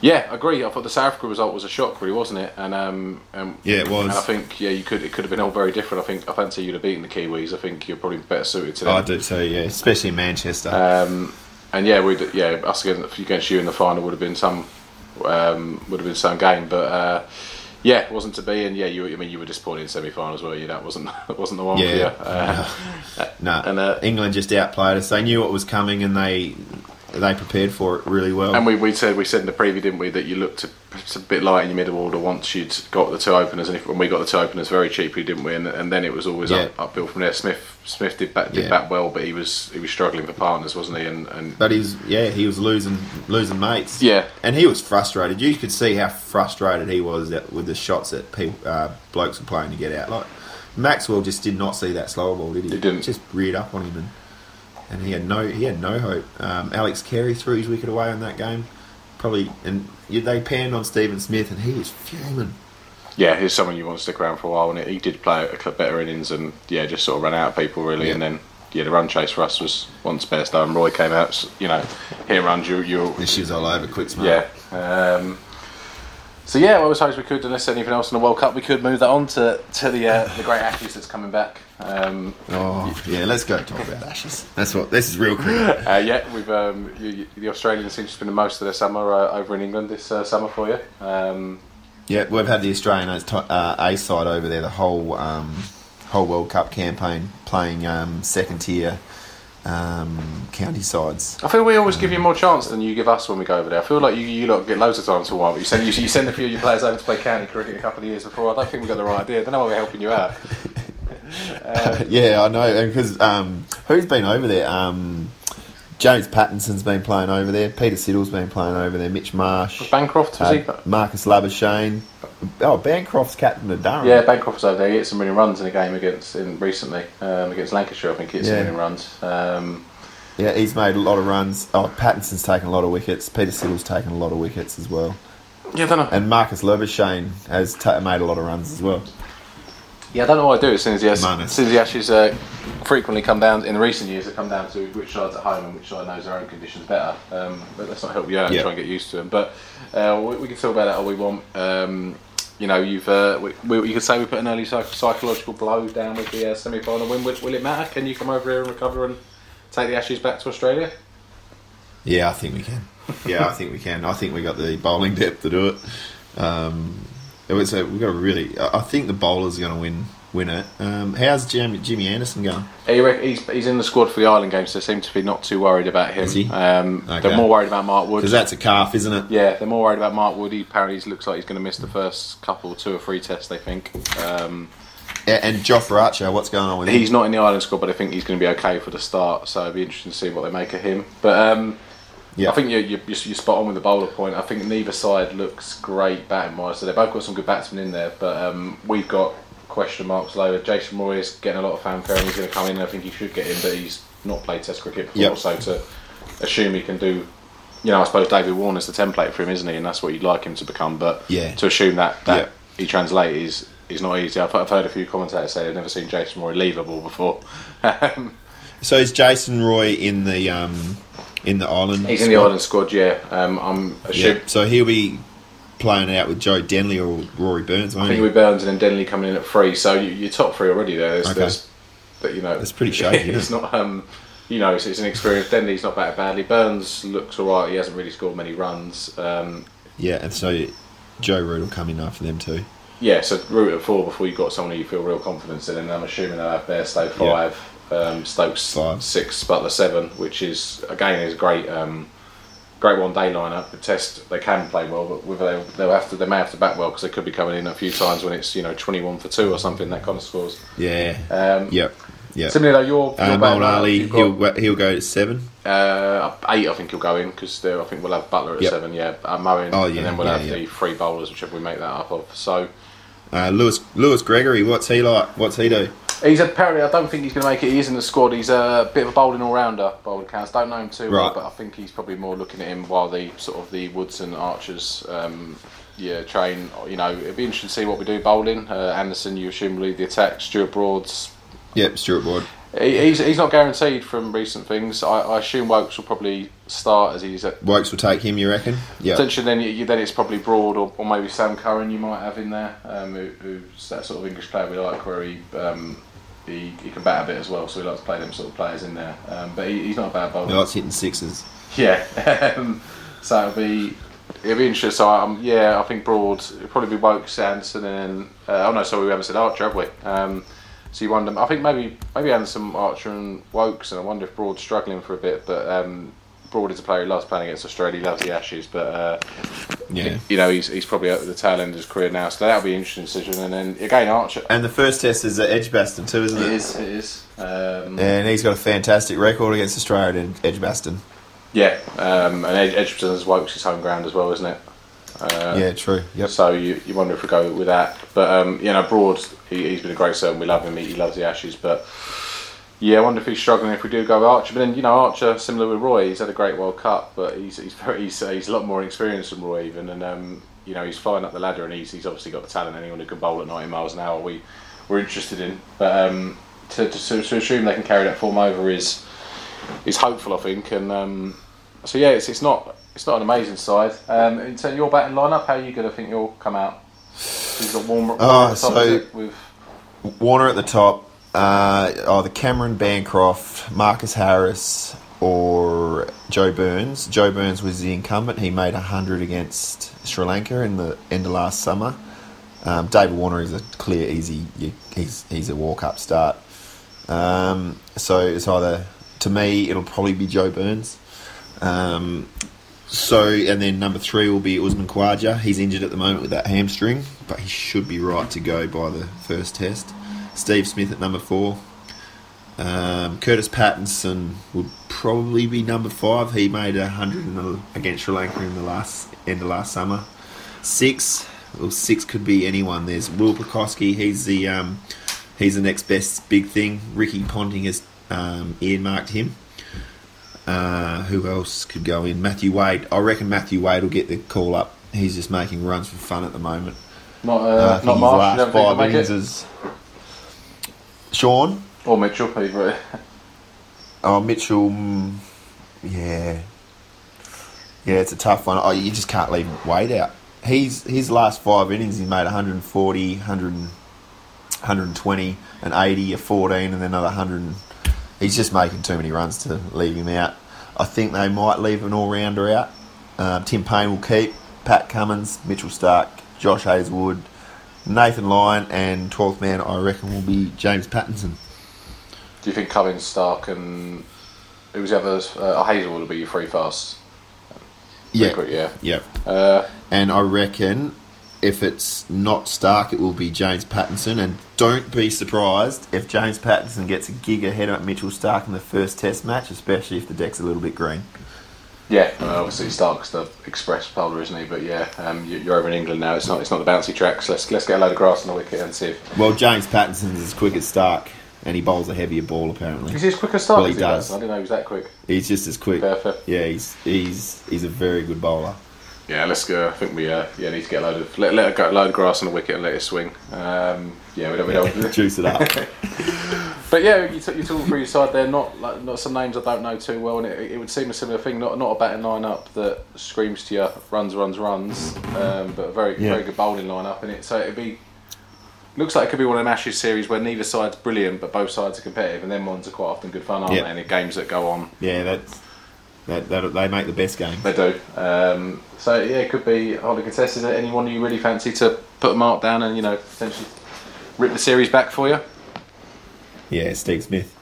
yeah, I agree. I thought the South Africa result was a shock, really, wasn't it? And um, and Yeah, it was. And I think yeah, you could it could have been all very different. I think I fancy you'd have beaten the Kiwis. I think you're probably better suited to them. I do too. Yeah, especially in Manchester. Um, and yeah, we yeah us against, against you in the final would have been some um, would have been some game, but uh, yeah, it wasn't to be. And yeah, you I mean you were disappointed in semi-finals, were you? That wasn't that wasn't the one for you. Yeah. Uh, no, and, uh, England just outplayed us. They knew what was coming, and they they prepared for it really well. and we, we said we said in the preview, didn't we, that you looked a, a bit light in your middle order once you'd got the two openers, and if, when we got the two openers very cheaply, didn't we? And, and then it was always Yeah. up, uphill from there. Smith Smith did bat, did Yeah. well, but he was he was struggling for partners, wasn't he? And, and But he's yeah, he was losing losing mates. Yeah. and he was frustrated. You could see how frustrated he was that, with the shots that people, uh, blokes were playing to get out. Like Maxwell just did not see that slower ball, did he? He didn't. Just reared up on him, and, and he had no he had no hope. Um, Alex Carey threw his wicket away on that game, probably, and they panned on Stephen Smith, and he was fuming. yeah, he's someone you want to stick around for a while, and he did play a couple better innings, and yeah, just sort of ran out of people really, Yeah. and then yeah, the run chase for us was once best. And Roy came out, you know, here runs. You, you, was all over quick smart. yeah. Um, so yeah, well, I suppose we could, unless anything else in the World Cup, we could move that on to to the uh, the great Ashes that's coming back. Um, Oh yeah, let's go talk about Ashes. That's what this is real cricket. uh, yeah, we've um, you, you- the Australians seem to spend most of their summer uh, over in England this uh, summer for you. Um, Yeah, we've had the Australian A- uh, A side over there the whole um, whole World Cup campaign, playing um, second tier um, county sides. I feel we always give you more chance than you give us when we go over there. I feel like you, you lot get loads of time to while, but you send you, you send a few of your players over to play county cricket a couple of years before. I don't think we got the right idea. I don't know why we're helping you out. yeah, I know, because um, who's been over there? Um, James Pattinson's been playing over there. Peter Siddle's been playing over there. Mitch Marsh, Bancroft was uh, he? Marcus Labuschagne. Oh, Bancroft's captain of Durham. Yeah, Bancroft was over there. He hit some winning runs in a game against in recently um, against Lancashire. I think he hit some Yeah. winning runs. Um, yeah, he's made a lot of runs. Oh, Pattinson's taken a lot of wickets. Peter Siddle's taken a lot of wickets as well. yeah, I don't know. And Marcus Labuschagne has ta- made a lot of runs as well. Yeah, I don't know what I do as soon as the, as soon as the Ashes uh, frequently come down in recent years. They come down to which side's at home and which side knows their own conditions better. Um, but let's not help you out and Yeah. try and get used to them. But uh, we, we can talk about that all we want. Um, you know, you've uh, we, we, you could say we put an early psych- psychological blow down with the uh, semi-final win. Will, will it matter? Can you come over here and recover and take the Ashes back to Australia? Yeah, I think we can. Yeah, I think we can. I think we got the bowling depth to do it. Um, a, we've got a really. I think the bowlers are going to win win it. Um, how's Jimmy, Jimmy Anderson going? He's, he's in the squad for the Ireland games, so they seem to be not too worried about him. Is he? Um, Okay. They're more worried about Mark Wood. Because that's a calf, isn't it? Yeah, they're more worried about Mark Wood. He apparently looks like he's going to miss the first couple, two or three tests. They think um, And Jofra Archer, what's going on with him? he's not in the Ireland squad, but I think he's going to be okay for the start. So it'll be interesting to see what they make of him. But um, Yeah. I think you're, you're, you're spot on with the bowler point. I think neither side looks great batting wise. So they've both got some good batsmen in there, but um, we've got question marks lower. Jason Roy is getting a lot of fanfare, and he's going to come in. I think he should get in, but he's not played Test cricket before, Yep. so to assume he can do. You know, I suppose David Warner's the template for him, isn't he? And that's what you'd like him to become. But Yeah. to assume that that Yep. he translates is is not easy. I've, I've heard a few commentators say they've never seen Jason Roy leave a ball before. So is Jason Roy in the um, in the Ireland? he's in the squad? Ireland squad, yeah. Um, I'm Yeah. So he'll be playing out with Joe Denley or Rory Burns, I think with Burns and then Denley coming in at three, so you, you're top three already there. There's, Okay. there's but you know, It's pretty shaky, it's not, um, you know, it's, it's an experience. Denley's not batted badly. Burns looks all right. He hasn't really scored many runs. Um, Yeah, and so Joe Root will come in after them too. Yeah, so root at four before you've got someone who you feel real confidence in, and I'm assuming they'll have Bairstow five, um, Stokes Five. six, Buttler seven, which is again is a great, um, great one day lineup. The test they can play well, but whether they'll, they'll have to, they may have to back well because they could be coming in a few times when it's you know 21 for two or something that kind of scores. Yeah. Um, Yep. Yep. Similarly, though, your, your Uh, batting lineup, Moeen Ali, he'll go- he'll go to seven. uh, eight. I think he'll go in because I think we'll have Buttler at Yep. seven. Yeah, uh, Moeen, Oh, and then we'll yeah, have yeah. the three bowlers, whichever we make that up of. So. Uh, Lewis Lewis Gregory, what's he like? What's he do? He's apparently. I don't think he's going to make it. He is in the squad. He's a bit of a bowling all rounder. Bowling counts. Don't know him too well, Right. but I think he's probably more looking at him while the sort of the Woods and Archers, um, yeah, train. You know, it'd be interesting to see what we do bowling. Uh, Anderson, you assume will lead the attack. Stuart Broads. Yep, Stuart Ward. He, he's, he's not guaranteed from recent things. I, I assume Woakes will probably start as he's at Woakes will take him, you reckon? Yeah. Potentially, then you, then it's probably Broad or, or maybe Sam Curran you might have in there, um, who, who's that sort of English player we like, where he, um, he he can bat a bit as well, so we like to play them sort of players in there. Um, but he, he's not a bad bowler. He likes hitting sixes. Yeah, um, so it'll be it'll be interesting. So um, yeah, I think Broad it'll probably be Woakes, Anderson, and then uh, oh no, sorry, we haven't said Archer, have we? Um, so you wonder. I think maybe maybe Anderson, Archer, and Woakes, and I wonder if Broad's struggling for a bit, but. Um, Broad is a player who loves playing against Australia. He loves the Ashes, but uh, Yeah. you know he's, he's probably at the tail end of his career now. So that'll be an interesting decision. And then again, Archer. And the first test is at Edgbaston too, isn't It it? is. It is. Um, And he's got a fantastic record against Australia at Edgbaston. yeah, um, and Ed- Edgbaston's Woakes his home ground as well, isn't it? Uh, yeah, true. Yep. So you, you wonder if we go with that. But um, you know, Broad, he, he's been a great servant. We love him. He, loves the Ashes. But yeah, I wonder if he's struggling if we do go with Archer. But then you know, Archer, similar with Roy, he's had a great World Cup, but he's he's very he's, he's a lot more experienced than Roy even, and um, you know, he's flying up the ladder, and he's he's obviously got the talent. Anyone who can bowl at 90 miles an hour, we we're interested in. But um, to, to to assume they can carry that form over is is hopeful, I think. And um, so yeah, it's it's not it's not an amazing side. Um, in terms of your batting lineup, how are you going to think you'll come out? Got Warner Oh, Warner at the top, so- is it, with Warner at the top. Uh, either Cameron Bancroft, Marcus Harris, or Joe Burns. Joe Burns was the incumbent. He made 100 against Sri Lanka in the end of last summer. Um, David Warner is a clear, easy. He's he's a walk up start. Um, so it's either to me it'll probably be Joe Burns. Um, so and then number three will be Usman Khawaja. He's injured at the moment with that hamstring, but he should be right to go by the first test. Steve Smith at number four. Um, Kurtis Patterson would probably be number five. He made a hundred in against Sri Lanka in the last end of last summer. Six, well, six could be anyone. There's Will Pucovski. He's the um, he's the next best big thing. Ricky Ponting has um, earmarked him. Uh, who else could go in? Matthew Wade. I reckon Matthew Wade will get the call up. He's just making runs for fun at the moment. not Uh, uh, not Marsh. Last don't think he'll five innings is Shaun. Or Mitchell, either. Oh, Mitchell. mm, Yeah, yeah, it's a tough one. Oh, you just can't leave Wade out. He's his last five innings. He made 140, 100, 120, an 80, a 14, and then another 100. He's just making too many runs to leave him out. I think they might leave an all rounder out. Um, Tim Paine will keep. Pat Cummins, Mitchell Starc, Josh Hazlewood, Nathan Lyon, and 12th man, I reckon, will be James Pattinson. Do you think Cummins, Starc, and who was the others? Uh, Hazel will be your free fast. Yeah, Quick, yeah. yeah. Uh, And I reckon if it's not Starc, it will be James Pattinson. And don't be surprised if James Pattinson gets a gig ahead of Mitchell Starc in the first Test match, especially if the deck's a little bit green. yeah, uh, obviously Starc's the express bowler, isn't he? But yeah, um, you- you're over in England now. It's not it's not the bouncy tracks. Let's let's get a load of grass on the wicket and see if Well, James Pattinson's as quick as Starc, and he bowls a heavier ball apparently. is he as quick as Starc. Well, he does. I didn't know he was that quick. He's just as quick. Perfect. Yeah, he's he's he's a very good bowler. Yeah, let's go. I think we uh, yeah need to get a load of let, let a load of grass on the wicket and let it swing. Um, yeah, we don't we don't. Juice it up. But yeah, you, t- you talk through your side there. Not like not some names I don't know too well, and it, it would seem a similar thing. Not not a batting lineup that screams to you runs, runs, runs, um, but a very Yeah. very good bowling lineup in it. So it'd be looks like it could be one of them Ashes series where neither side's brilliant, but both sides are competitive, and then ones are quite often good fun, aren't Yeah. they? And the games that go on, yeah, that's that, that they make the best game. they do. Um, so yeah, it could be hardly contested. Anyone you really fancy to put a mark down and you know potentially rip the series back for you. Yeah, Steve Smith.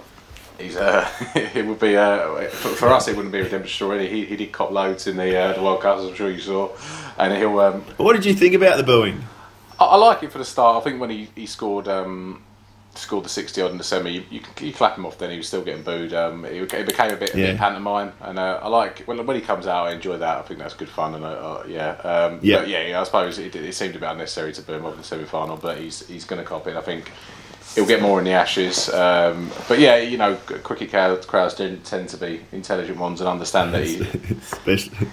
He's uh, it would be uh, for, for us. It wouldn't be a redemption story. He, he did cop loads in the uh, the World Cup, as I'm sure you saw, and he'll. Um, What did you think about the booing? I, I like it for the start. I think when he, he scored um, scored the sixty odd in the semi, you, you, you clap him off. Then he was still getting booed. Um, it, it became a bit, a Yeah. bit pantomime, and uh, I like when when he comes out. I enjoy that. I think that's good fun. And uh, uh, yeah, um, Yeah. but yeah, yeah. I suppose it, it seemed a bit unnecessary to boo him off in the semi final, but he's he's going to cop it. I think. He'll get more in the ashes, um, but yeah, you know, cricket crowds, do tend to be intelligent ones and understand that he, especially,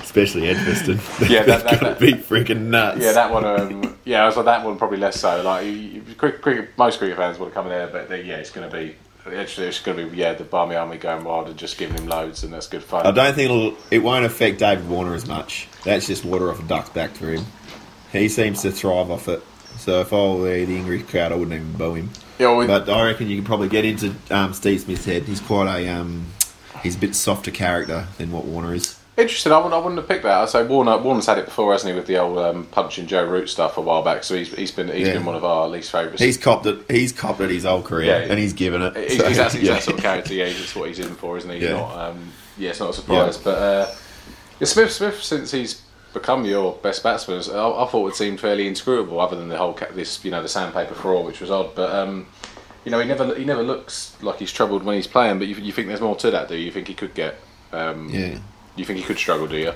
especially Edgbaston. Yeah, that- that- that- be freaking nuts. Yeah, that one. Um, yeah, I was like that one probably less so. Like you, you, cricket, most cricket fans want to come in there, but they, yeah, it's going to be. Actually, it's going to be yeah the Barmy Army going wild and just giving him loads, and that's good fun. I don't think it'll, it won't affect David Warner as much. That's just water off a duck's back for him. He seems to thrive off it. So if I were the English crowd, I wouldn't even boo him. yeah, well, But I reckon you can probably get into um, Steve Smith's head. He's quite a um, he's a bit softer character than what Warner is. Interesting. I wouldn't, I wouldn't have picked that. I'd say Warner. Warner's had it before, hasn't he, with the old um, punching Joe Root stuff a while back. So he's, he's been he's Yeah. been one of our least favourites. He's copped it. He's copped it his whole career, Yeah. and he's given it. He's, So, he's actually yeah. that sort of character. Yeah, that's what he's in for, isn't he? Yeah. not. Um, yeah, it's not a surprise. But uh, Smith, Smith, since he's become your best batsman, I, I thought it seem fairly inscrutable. Other than the whole ca- this, you know, the sandpaper fraud, which was odd. But um, you know, he never he never looks like he's troubled when he's playing. But you, you think there's more to that? Do you? you think he could get? Um, Yeah. You think he could struggle? Do you?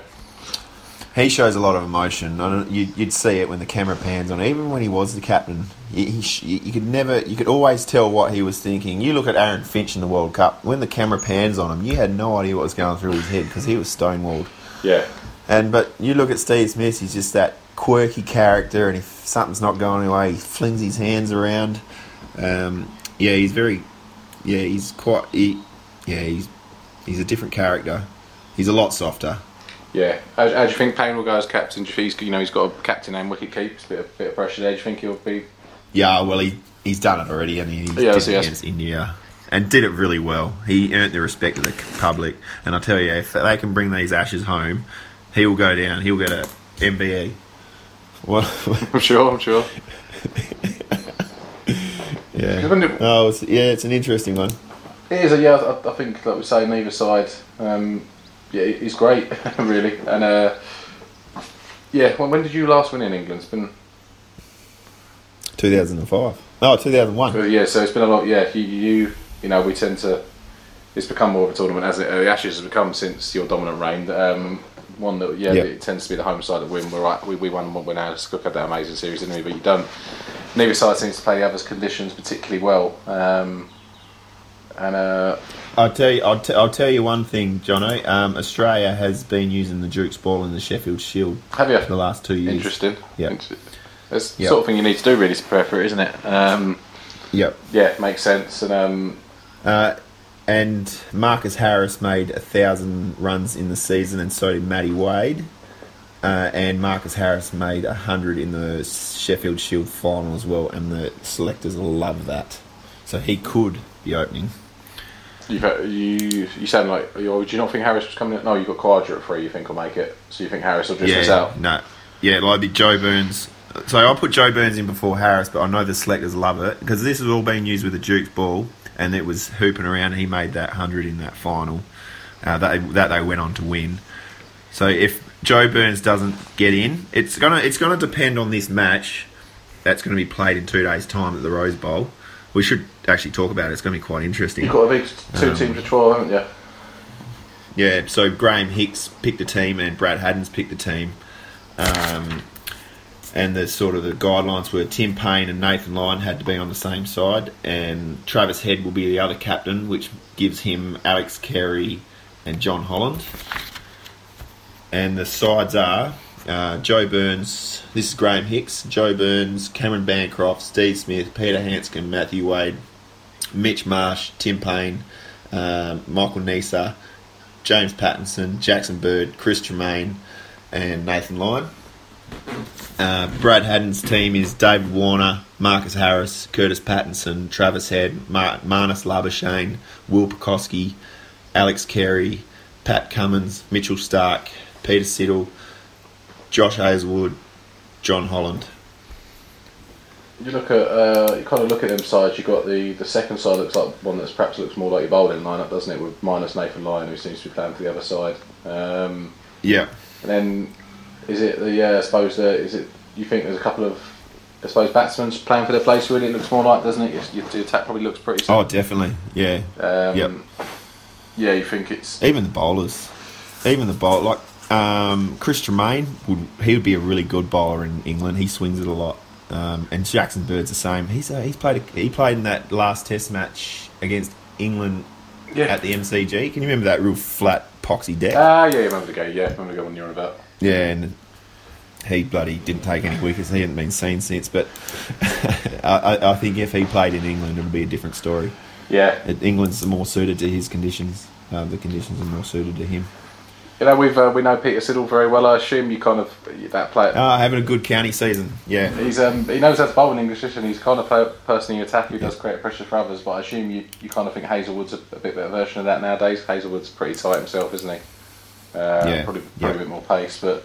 He shows a lot of emotion. I don't, you, you'd see it when the camera pans on. Even when he was the captain, he, he, you could never, you could always tell what he was thinking. You look at Aaron Finch in the World Cup. When the camera pans on him, you had no idea what was going through his head because he was stonewalled. Yeah. And but you look at Steve Smith, he's just that quirky character, and if something's not going away, he flings his hands around. Um, yeah, he's very, yeah, he's quite, he, yeah, he's he's a different character. He's a lot softer. Yeah. How, how do you think Paine will go as captain? Do you think he's, you know he's got a captain and wicket keeps, bit of, bit of pressure there. Do you think he'll be? Yeah, well, he he's done it already, and he Yeah, did it against India and did it really well. He earned the respect of the public, and I tell you, if they can bring these ashes home, he will go down. He'll get a MBE. Well, I'm sure. I'm sure. yeah. Oh, it's, yeah, it's an interesting one. It is, a, yeah. I, I think, like we say, neither side. Um, yeah, he's great, really. And uh, yeah, when, when did you last win in England? It's been 2005. Oh, 2001. uh, yeah, so it's been a lot. Yeah, you, you, you know, we tend to. It's become more of a tournament as it uh, the Ashes has become since your dominant reign. Um, one that yeah, it tends to be the home side that win. We're right, we, we won when Alice Cook had that amazing series, didn't we? But you don't. Neither side seems to play the other's conditions particularly well. Um, and uh, I'll tell you. I'll, t- I'll tell you one thing, Jono. Um, Australia has been using the Duke's ball in the Sheffield Shield have you? for the last two years. Interesting. Yeah. That's the Yeah. sort of thing you need to do really to prepare for it, isn't it? Um, Yep. yeah, makes sense. And um, Uh, and Marcus Harris made a thousand runs in the season, and so did Matty Wade. Uh, and Marcus Harris made a hundred in the Sheffield Shield final as well, and the selectors love that. So he could be opening. You've, you you sound like you do you not think Harris was coming? in? No, you have got Khawaja at three. You think will make it? So you think Harris will just miss out? no, yeah, like be Joe Burns. So I'll put Joe Burns in before Harris, but I know the selectors love it because this has all been used with the Duke's ball, and it was hooping around. He made that hundred in that final uh, that they, that they went on to win. So if Joe Burns doesn't get in, it's gonna it's gonna depend on this match that's going to be played in two days' time at the Rose Bowl. We should actually talk about it. It's going to be quite interesting. You've got a big two Um, teams of twelve, haven't you? Yeah, so Graeme Hick's picked a team and Brad Haddin's picked a team. Um, and the sort of the guidelines were Tim Paine and Nathan Lyon had to be on the same side, and Travis Head will be the other captain, which gives him Alex Carey and Jon Holland. And the sides are uh, Joe Burns, this is Graeme Hick's, Joe Burns, Cameron Bancroft, Steve Smith, Peter Handscomb, Matthew Wade, Mitch Marsh, Tim Paine, um, Michael Neser, James Pattinson, Jackson Bird, Chris Tremain, and Nathan Lyon. Uh, Brad Haddin's team is David Warner, Marcus Harris, Kurtis Patterson, Travis Head, Mar- Marnus Labuschagne, Will Pucovski, Alex Carey, Pat Cummins, Mitchell Starc, Peter Siddle, Josh Hazlewood, Jon Holland. You look at uh, you kind of look at them sides. You got the the second side looks like one that's perhaps looks more like your bowling lineup, doesn't it? With minus Nathan Lyon, who seems to be playing for the other side. Um, Yeah. and then is it the yeah? I suppose uh, is it? You think there's a couple of I suppose batsmen playing for their place. Really, it looks more like, doesn't it? Your, your attack probably looks pretty. Oh, definitely. Yeah. Um, Yep. Yeah, you think it's Even the bowlers, even the bowl like um, Chris Tremain would he would be a really good bowler in England. He swings it a lot, um, and Jackson Bird's the same. He's uh, he's played a, he played in that last Test match against England yeah. at the MCG. Can you remember that real flat poxy deck? Ah, yeah, remember the game. Yeah, remember the go when you're on about. yeah, and he bloody didn't take any wickets. He hadn't been seen since. But I, I- I think if he played in England, it would be a different story. Yeah, Uh, England's more suited to his conditions. Uh, the conditions are more suited to him. You know we've uh, we know Peter Siddle very well. I assume you kind of that player. Ah, having a good county season. Yeah. He's um, he knows how to bowl in English and he's kind of a person in attack who does create pressure for others. But I assume you, you kind of think Hazlewood's a, a bit better version of that nowadays. Hazlewood's pretty tight himself, isn't he? Uh, Yeah, Probably, yeah. probably a bit more pace, but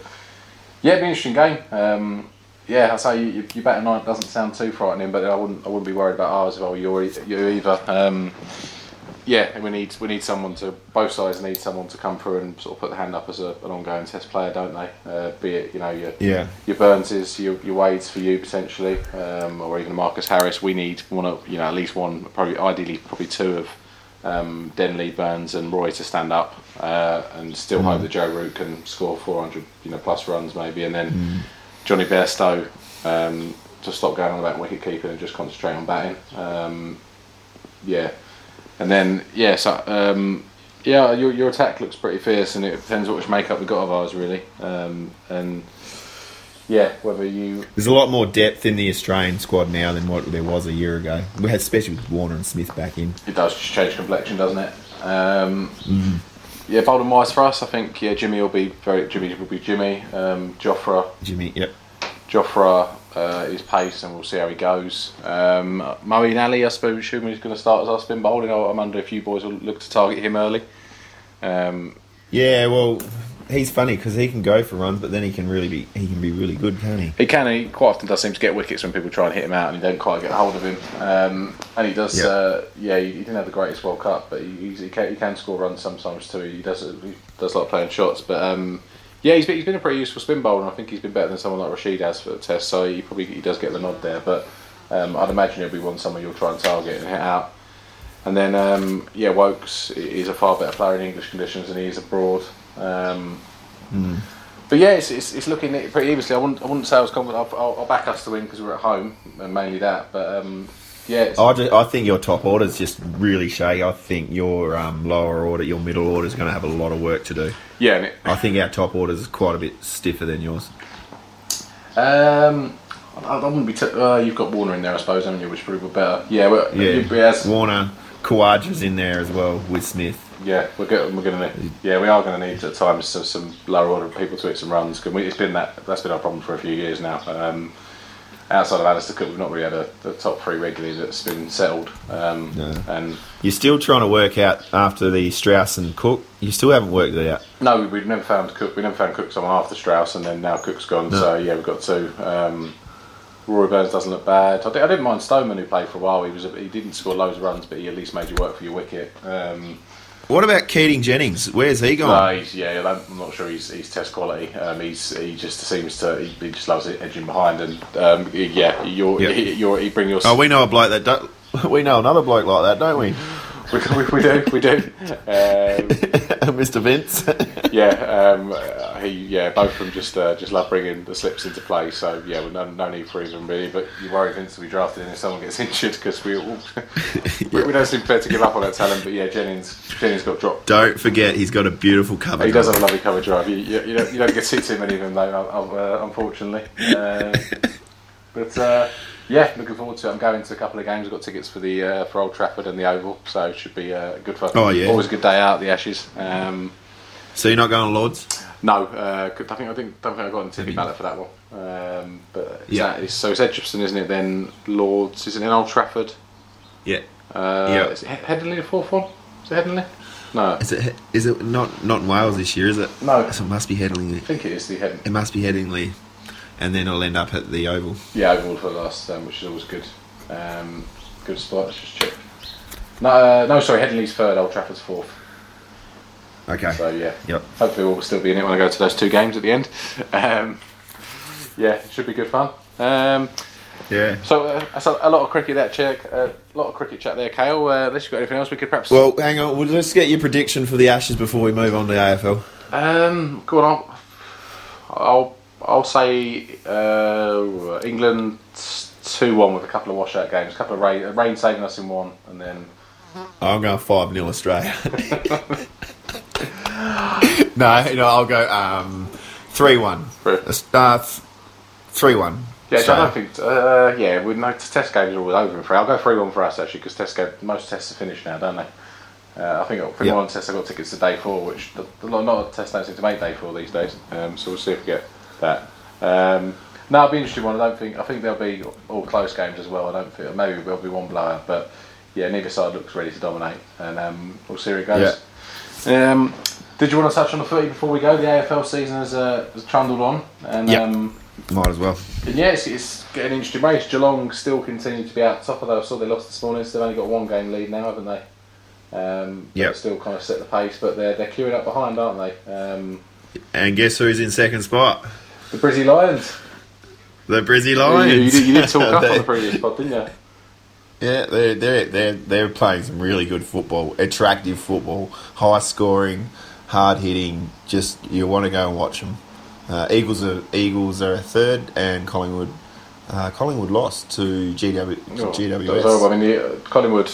yeah, it'd be an interesting game. Um, yeah, I say you, you, you bat a nine doesn't sound too frightening, but I wouldn't I wouldn't be worried about ours if I were you, you either. Um, yeah, and we need we need someone to both sides need someone to come through and sort of put the hand up as a, an ongoing test player, don't they? Uh, be it you know your Yeah. your Burnses, your, your Wades for you potentially, um, or even Marcus Harris. We need one of you know at least one, probably ideally probably two of um, Denley, Burns, and Roy to stand up, uh, and still hope that Joe Root can score 400 you know plus runs maybe, and then Johnny Bairstow um, to stop going on about wicket keeping and just concentrate on batting. Um, yeah, and then yeah, so um, yeah, your, your attack looks pretty fierce, and it depends what which makeup we got of ours really, um, and yeah, whether you There's a lot more depth in the Australian squad now than what there was a year ago. We had, especially with Warner and Smith back in. it does just change complexion, doesn't it? Um, Yeah, bowling wise for us, I think yeah, Jimmy will be very Jimmy will be Jimmy, um, Jofra Jimmy, yep. Jofra uh, is pace, and we'll see how he goes. Um, Moeen Ali, I suppose, assuming he's going to start as our spin bowling. I'm under if you boys will look to target him early. Um, Yeah, well, he's funny because he can go for runs, but then he can really be he can be really good, can't he? he can, he quite often does seem to get wickets when people try and hit him out, and he don't quite get a hold of him. Um, and he does, Yeah. uh, yeah, he, he didn't have the greatest World Cup, but he, he, can, he can score runs sometimes too. He does he does like playing shots, but um, yeah, he's been, he's been a pretty useful spin bowler, and I think he's been better than someone like Rashid has for the test. So he probably he does get the nod there, but um, I'd imagine he'll be one someone you'll try and target and hit out. And then um, yeah, Woakes is a far better player in English conditions than he is abroad. Um, But yeah, it's, it's, it's looking pretty evenly. I wouldn't, I wouldn't say I was confident. I'll, I'll, I'll back us to win because we're at home, and mainly that. But um, yeah, I, ju- I think your top order is just really shaky. I think your um, lower order, your middle order is going to have a lot of work to do. yeah. And it, I think our top order is quite a bit stiffer than yours. um, I, I wouldn't be. T- uh, you've got Warner in there, I suppose, haven't you? Which probably better. Yeah, well, Yeah, yes, Warner, Khawaja's in there as well with Smith. yeah. We're going. We're going to. need Yeah, we are going to need at times some, some lower order people to hit some runs. We, it's been that. That's been our problem for a few years now. Um, outside of Alistair Cook, we've not really had a, the top three regularly that's been settled. Um, No. And You're still trying to work out after the Strauss and Cook. You still haven't worked it out. No, we've never found Cook. We never found Cook someone after Strauss, and then now Cook's gone. No. So yeah, we've got two. Um, Rory Burns doesn't look bad. I, di- I didn't mind Stoneman who played for a while. He was a, he didn't score loads of runs, but he at least made you work for your wicket. Um, What about Keaton Jennings? Where's he no, gone? he's, yeah, I'm not sure he's, he's test quality. Um, he's he just seems to he, he just loves it edging behind, and um, yeah, you're, he, you're he bring your Oh, we know a bloke that don't. We know another bloke like that, don't we? we, we, we do we do. Um, Mr. Vince. yeah, um, uh, he yeah, both of them just uh, just love bringing the slips into play. So yeah, well, no, no need for even really. But you worry Vince to be drafted in if someone gets injured because we all we, we don't seem prepared to give up on that talent. But yeah, Jennings Jennings got dropped. don't forget, he's got a beautiful cover. He does have a lovely cover drive. You, you, you, don't, you don't get to see too many of them though, uh, unfortunately. Uh, but uh, yeah, looking forward to it. I'm going to a couple of games. I've got tickets for the uh, for Old Trafford and the Oval, so it should be uh, good fun. Oh, yeah. always a good day out. The Ashes. Um, So you're not going Lords? no, uh, I think I think don't think I got a ticket ballot for that one. Um, but Yeah. that- so it's Edgbaston, isn't it? Then Lords, isn't it in Old Trafford? Yeah. Uh, Yeah. Is it He- Headingley the fourth one? Is it Headingley? No, Is it? Is it not not in Wales this year? Is it? no. So it must be Headingley. I think it is the Head. It must be Headingley. And then it'll end up at the Oval. Yeah, Oval for the last, um, which is always good. Um, good spot. Let's just check. No, uh, no, sorry. Headingley's third. Old Trafford's fourth. Okay. So yeah, Yep. hopefully we'll still be in it when I go to those two games at the end. Um, yeah, it should be good fun. Um, Yeah. so uh, that's a, a lot of cricket that check. A lot of cricket chat there, Kale. Uh, unless you've got anything else, we could perhaps. Well, hang on. Well, let's get your prediction for the Ashes before we move on to the AFL. Um, go on. I'll I'll, I'll say uh, England two one with a couple of washout games, a couple of rain, rain saving us in one, and then I'm going five 0 Australia. no, no, I'll go um, three one. Three. Uh, three one. yeah, I don't think uh, yeah, we know test games are always over in three. I'll go three one for us actually because test game most tests are finished now, don't they? Uh, I think I think Yep. one test I've got tickets to day four, which the, the, lot lot of tests don't seem to make day four these days. Um, so we'll see if we get that. Um, no, it'll be an interesting one. I don't think I think there'll be all close games as well. I don't think maybe there'll be one blowout, but yeah, neither side looks ready to dominate, and um, we'll see how it goes. Um, did you want to touch on the footy before we go? The AFL season has, uh, has trundled on, and Yep. um, Might as well. and yeah, it's, it's getting an interesting race. Geelong still continue to be out top of those. I saw they lost this morning, so they've only got one game lead now, haven't they? Um, Yep. Still kind of set the pace, but they're they're queuing up behind, aren't they? Um, And guess who's in second spot? The Brizzy Lions. The Brizzy Lions. you, you did talk up on the previous pod, didn't you? Yeah, they're, they're, they're, they're playing some really good football, attractive football, high scoring, hard hitting. Just you want to go and watch them. Uh, Eagles are Eagles are a third, and Collingwood uh, Collingwood lost to GW, Oh, GWS. that horrible. I mean, the, uh, Collingwood,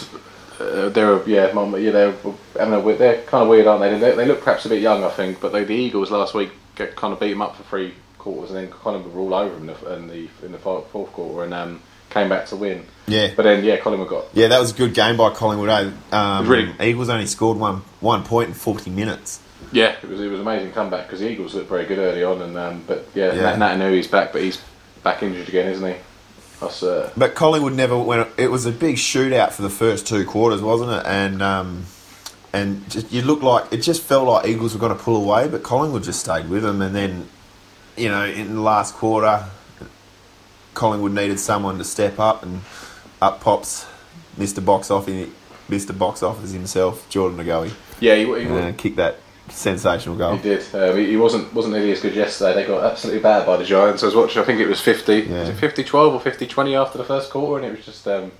uh, they're yeah, mum- yeah, they're having a weird, they're kind of weird, aren't they? they? They look perhaps a bit young, I think, but they, the Eagles last week get, kind of beat them up for three quarters, and then Collingwood were all over them in the in the, in the fourth, quarter, and um, came back to win. yeah, But then yeah, Collingwood got yeah, that was a good game by Collingwood. Eh? Um, Really- Eagles only scored one one point in forty minutes. yeah, it was it was an amazing comeback because the Eagles looked very good early on, and um, but yeah, Yeah. Nat, Nat he's back, but he's back injured again, isn't he? That's uh, But Collingwood never went. It was a big shootout for the first two quarters, wasn't it? And um, and just, you looked like it just felt like Eagles were going to pull away, but Collingwood just stayed with them. And then, you know, in the last quarter, Collingwood needed someone to step up, and up pops Mister Box Office, Mister Box Office himself, Jordan De Goey, yeah, he, he, uh, kicked that sensational goal. He did. Um, he, wasn't wasn't nearly as good yesterday. They got absolutely bad by the Giants. I was watching. I think it was fifty. Yeah. Was it 50-12 or 50-20 after the first quarter, and it was just. Um,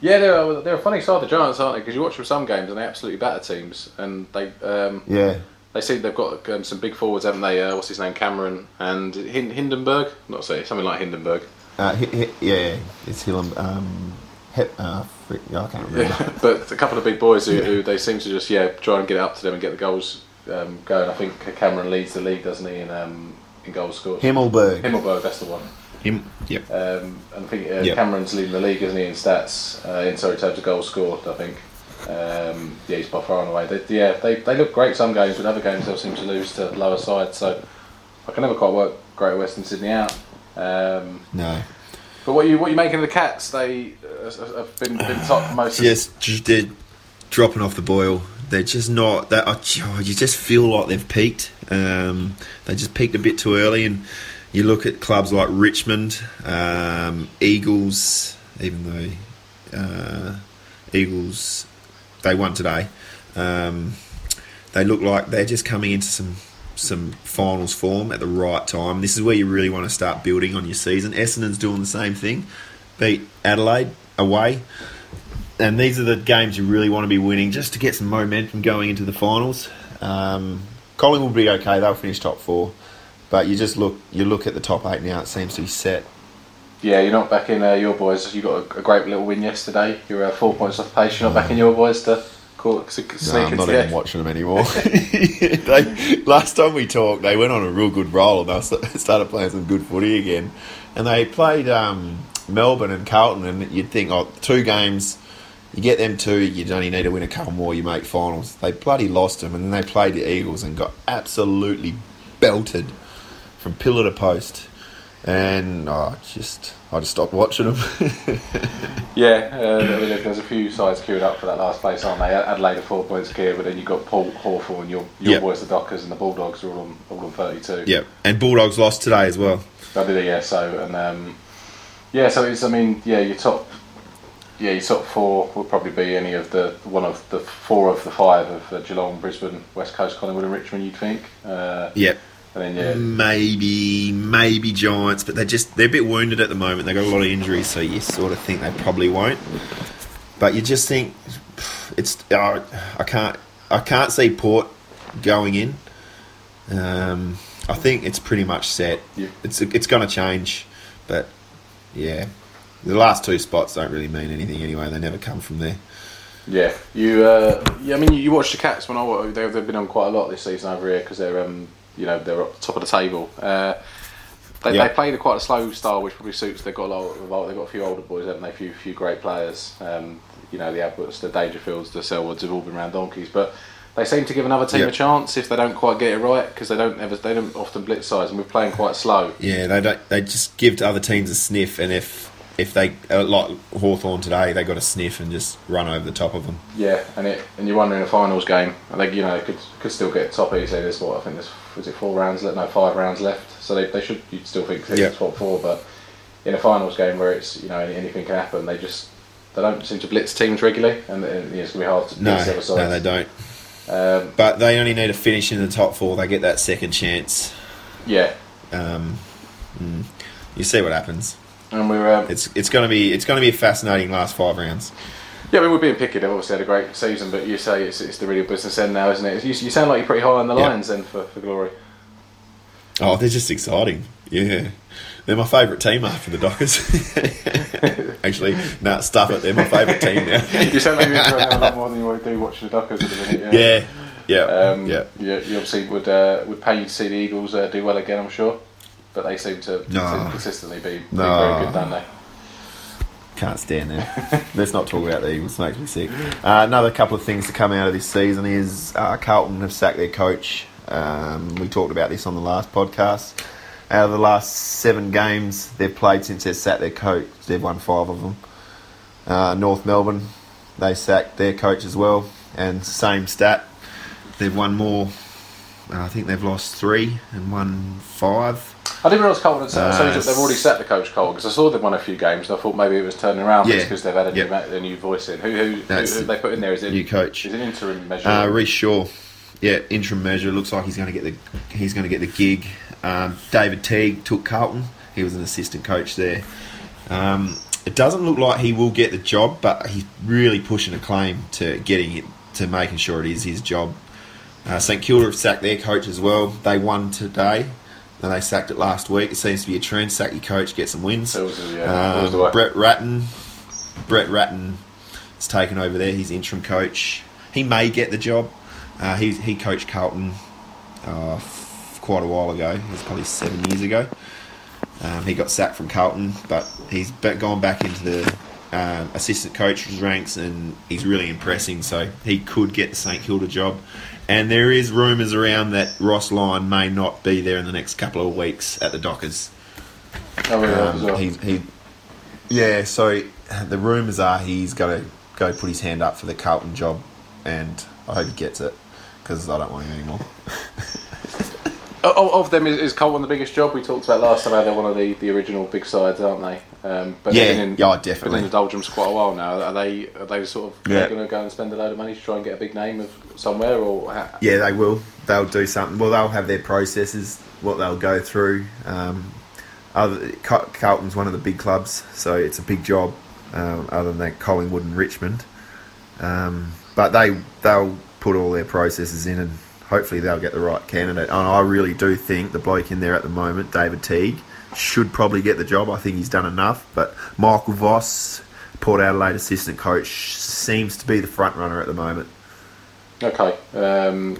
yeah, they're they're a funny side, the Giants, aren't they? Because you watch them some games and they absolutely batter teams, and they um, Yeah, they seem they've got um, some big forwards, haven't they? Uh, what's his name, Cameron and Hin- Hindenburg? Not say something like Hindenburg. uh, hi- hi- yeah, it's Hillam. Um, Hep, uh, frick, I can't remember. Yeah, but a couple of big boys who, who they seem to just yeah try and get up to them and get the goals um, going. I think Cameron leads the league, doesn't he? In um, in goals scored. Himmelberg. Himmelberg, that's the one. Him. Yep. Um, and I think uh, Yep. Cameron's leading the league, isn't he, in stats, uh, in sorry, terms of goals scored, I think. Um, yeah, he's by far and away. They, yeah, they, they look great some games, but other games they'll seem to lose to lower sides. So I can never quite work Great Western Sydney out. Um, No. but what you what you making of the Cats? They uh, have been, been top most. Yes, Just, they're dropping off the boil. They're just not that. Oh, you just feel like they've peaked. Um, they just peaked a bit too early, and you look at clubs like Richmond, um, Eagles. Even though uh, Eagles, they won today. Um, they look like they're just coming into some some finals form at the right time. This is where you really want to start building on your season. Essendon's doing the same thing. Beat Adelaide away. And these are the games you really want to be winning just to get some momentum going into the finals. Um, Collingwood will be okay; they'll finish top four. But you just look, you look at the top eight now; it seems to be set. Yeah, you're not back in uh, your boys. You got a, a great little win yesterday. You're uh, four points off pace. You're not back in your boys to call, to sneak No, I'm not even watching them anymore. they, last time we talked, they went on a real good roll and they started playing some good footy again. And they played um, Melbourne and Carlton, and you'd think, oh, two games, you get them two, you only need to win a couple more, you make finals. They bloody lost them, and then they played the Eagles and got absolutely belted from pillar to post. And oh, just, I just stopped watching them. Yeah, uh, I mean, there's a few sides queued up for that last place, aren't they? Adelaide are four points clear, but then you've got Port, Hawthorn, your, your Yep. boys, the Dockers, and the Bulldogs are all on, all on 32. Yep. And Bulldogs lost today as well. I did yeah. So and um, yeah, so it's. I mean, yeah, your top, yeah, your top four will probably be any of the one of the four of the five of uh, Geelong, Brisbane, West Coast, Collingwood, and Richmond. You'd think, uh, Yep. And then yeah, Maybe, maybe Giants, but they're just they're a bit wounded at the moment. They've got a lot of injuries, so you sort of think they probably won't. But you just think it's uh, I can't I can't see Port going in. Um, I think it's pretty much set. Yeah. It's it's going to change, but yeah, the last two spots don't really mean anything anyway. They never come from there. yeah. You, uh, yeah. I mean, you, you watch the Cats when I they've, they've been on quite a lot this season over here because they're um, you know, they're up the top of the table. Uh, they, Yeah. they played a quite a slow style, which probably suits. They've got a lot. Of, they've got a few older boys, haven't they? A few, few great players. Um, you know, the Abletts, the Dangerfields, the Selwoods have all been round donkeys, but they seem to give another team Yeah. a chance if they don't quite get it right because they don't ever, they don't often blitz size, and we're playing quite slow. Yeah, they don't. They just give to other teams a sniff, and if if they uh, like Hawthorn today, they got a sniff and just run over the top of them. Yeah, and it and you're wondering a finals game. I think you know they could could still get top easily. There's what I think there's was it four rounds left? No, five rounds left. So they, they should you'd still think Yeah. top four, but in a finals game where it's you know anything can happen, they just they don't seem to blitz teams regularly, and, it's gonna be hard to No, the no, they don't. Um, But they only need to finish in the top four. They get that second chance. yeah, Um, mm, you see what happens. And we're um, It's it's going to be it's going to be a fascinating last five rounds. yeah, I mean, we're being picky. They've obviously had a great season, but you say it's, it's the real business end now, isn't it? You, you sound like you're pretty high on the Yeah. Lions then for, for glory. Oh, they're just exciting. Yeah, they're my favourite team after the Dockers. Actually, nah, stuff it. They're my favourite team now. you sound like you're enjoying them a lot more than you do watching the Dockers at the minute. yeah, yeah, Um, yeah. You, you obviously would uh, would pay you to see the Eagles uh, do well again, I'm sure. But they seem to, No. to consistently be, be No. very good, don't they? Can't stand them. Let's not talk about the Eagles. It makes me sick. Uh, another couple of things to come out of this season is uh, Carlton have sacked their coach. Um, we talked about this on the last podcast. Out of the last seven games they've played since they've sacked their coach, they've won five of them. Uh, North Melbourne, they sacked their coach as well, and same stat. They've won more. uh, I think they've lost three and won five. I didn't realise Carlton had sacked. Uh, so they've already set the coach Cole because I saw they've won a few games and I thought maybe it was turning around Yeah. because they've had a new, Yep. ma- a new voice in. Who who, who, who they put in there? Is it New coach. Is it interim measure? Uh, Rhyce Shaw, yeah, interim measure. Looks like he's going to get the he's going to get the gig. Um, David Teague took Carlton. He was an assistant coach there. Um, it doesn't look like he will get the job, but he's really pushing a claim to getting it to making sure it is his job. Uh, St Kilda have sacked their coach as well. They won today. And they sacked it last week. It seems to be a trend. Sack your coach, get some wins. Was, yeah, was Um. Brett Ratten, Brett Ratten has taken over there. He's interim coach. He may get the job. Uh, he he coached Carlton uh, f- quite a while ago. It was probably seven years ago. Um, he got sacked from Carlton, but he's gone back into the um, assistant coach's ranks, and he's really impressing. So he could get the St Kilda job. And there is rumours around that Ross Lyon may not be there in the next couple of weeks at the Dockers. Oh, really, Um, well. he, he, yeah. So the rumours are he's going to go put his hand up for the Carlton job, and I hope he gets it because I don't want him anymore. O- Of them, is, is Carlton the biggest job? We talked about last time how they're one of the, the original big sides, aren't they? Um, but Yeah, they've been in, yeah, Been definitely. in the doldrums quite a while now. Are they? Are they sort of Yeah. going to go and spend a load of money to try and get a big name of somewhere, or Yeah, they will. They'll do something. Well, they'll have their processes, what they'll go through. Um, other, Carlton's one of the big clubs, so it's a big job. Um, other than that, Collingwood and Richmond, um, but they they'll put all their processes in, and hopefully they'll get the right candidate. And I really do think the bloke in there at the moment, David Teague, should probably get the job. I think he's done enough. But Michael Voss, Port Adelaide assistant coach, seems to be the front runner at the moment. Okay. Um,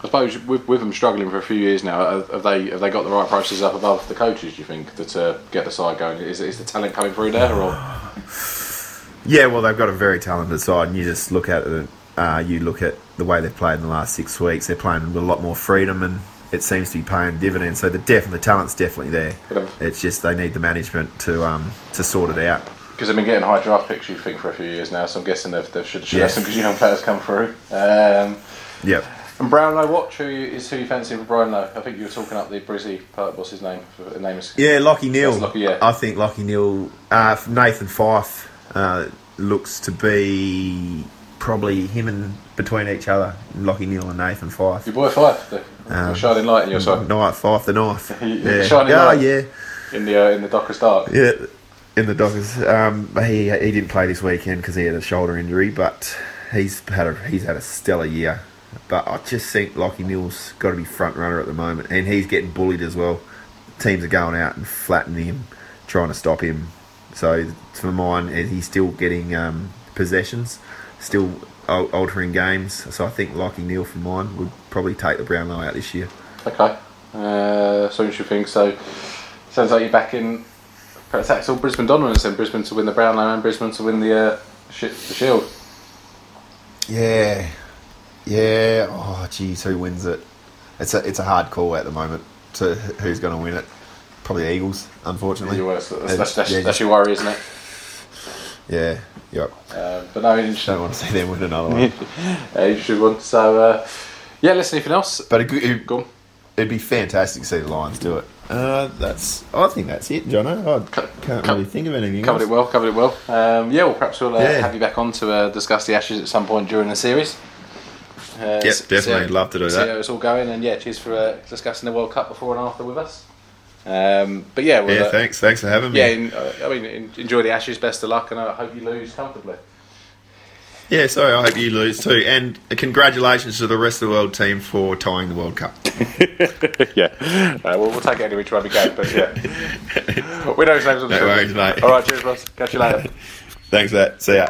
I suppose with, with them struggling for a few years now, have they have they got the right process up above the coaches? Do you think that uh, get the side going? Is, is the talent coming through there, or Yeah, well, they've got a very talented side, and you just look at it. Uh, you look at the way they've played in the last six weeks. They're playing with a lot more freedom, and it seems to be paying dividends. So the def- the talent's definitely there. Um, It's just they need the management to um, to sort it out. because they've been getting high draft picks, you think, for a few years now. So I'm guessing they've, they've should, should Yes. have some good young players come through. Um, Yep. and Brownlow, what who you- is who you fancy for Brownlow? I think you were talking up the Brizzy. part- What's his name? The name is Yeah, Lachie Neale. Lachie, yeah. I think Lachie Neale, uh, Nathan Fyfe uh, looks to be probably him and between each other, Lachie Neale and Nathan Fyfe. your boy Fyfe, the, Um, shining light in your side Knife, Fyfe the knife. Yeah. shining Oh, light. yeah. in the uh, in the Dockers Dark. Yeah, in the Dockers. Um, he he didn't play this weekend because he had a shoulder injury, but he's had a he's had a stellar year. But I just think Lachie Neale's got to be front runner at the moment, and he's getting bullied as well. Teams are going out and flattening him, trying to stop him. So for mine, he's still getting um, possessions, still altering games. So I think Lachie Neale for mine would probably take the Brownlow out this year. Okay. Uh, so you think so? Sounds like you're back in. Perhaps that's all Brisbane dominance and Brisbane to win the Brownlow and Brisbane to win the uh, shi the Shield. Yeah, yeah. Oh, geez, who wins it? It's a it's a hard call at the moment to who's going to win it. Probably Eagles, unfortunately. That's, that's, that's, that's, yeah, that's your worry, isn't it? Yeah, yep. Uh, but no, interesting. Don't want to see them win another one. you should one. So uh, yeah, listen. Anything else? But it, it, Go on. it'd be fantastic to see the Lions do it. Uh, that's. I think that's it, Jono. I can't co- really think of anything. Covered else. it well. Covered it well. Um, yeah. Well, perhaps we'll uh, Yeah. have you back on to uh, discuss the Ashes at some point during the series. Uh, Yep, definitely. how- Love to do see that. how it's all going, and yeah, cheers for uh, discussing the World Cup before and after with us. Um, but yeah, we'll, Yeah, uh, thanks. Thanks for having me. Yeah, in, uh, I mean, en- enjoy the Ashes. Best of luck, and I hope you lose comfortably. Yeah, sorry, I hope you lose too. And congratulations to the rest of the world team for tying the World Cup. yeah, uh, we'll, we'll take it any which way we go. But yeah, we know his name's on the No show. worries, mate. All right, cheers, Ross. Catch you later. Thanks for that. See ya.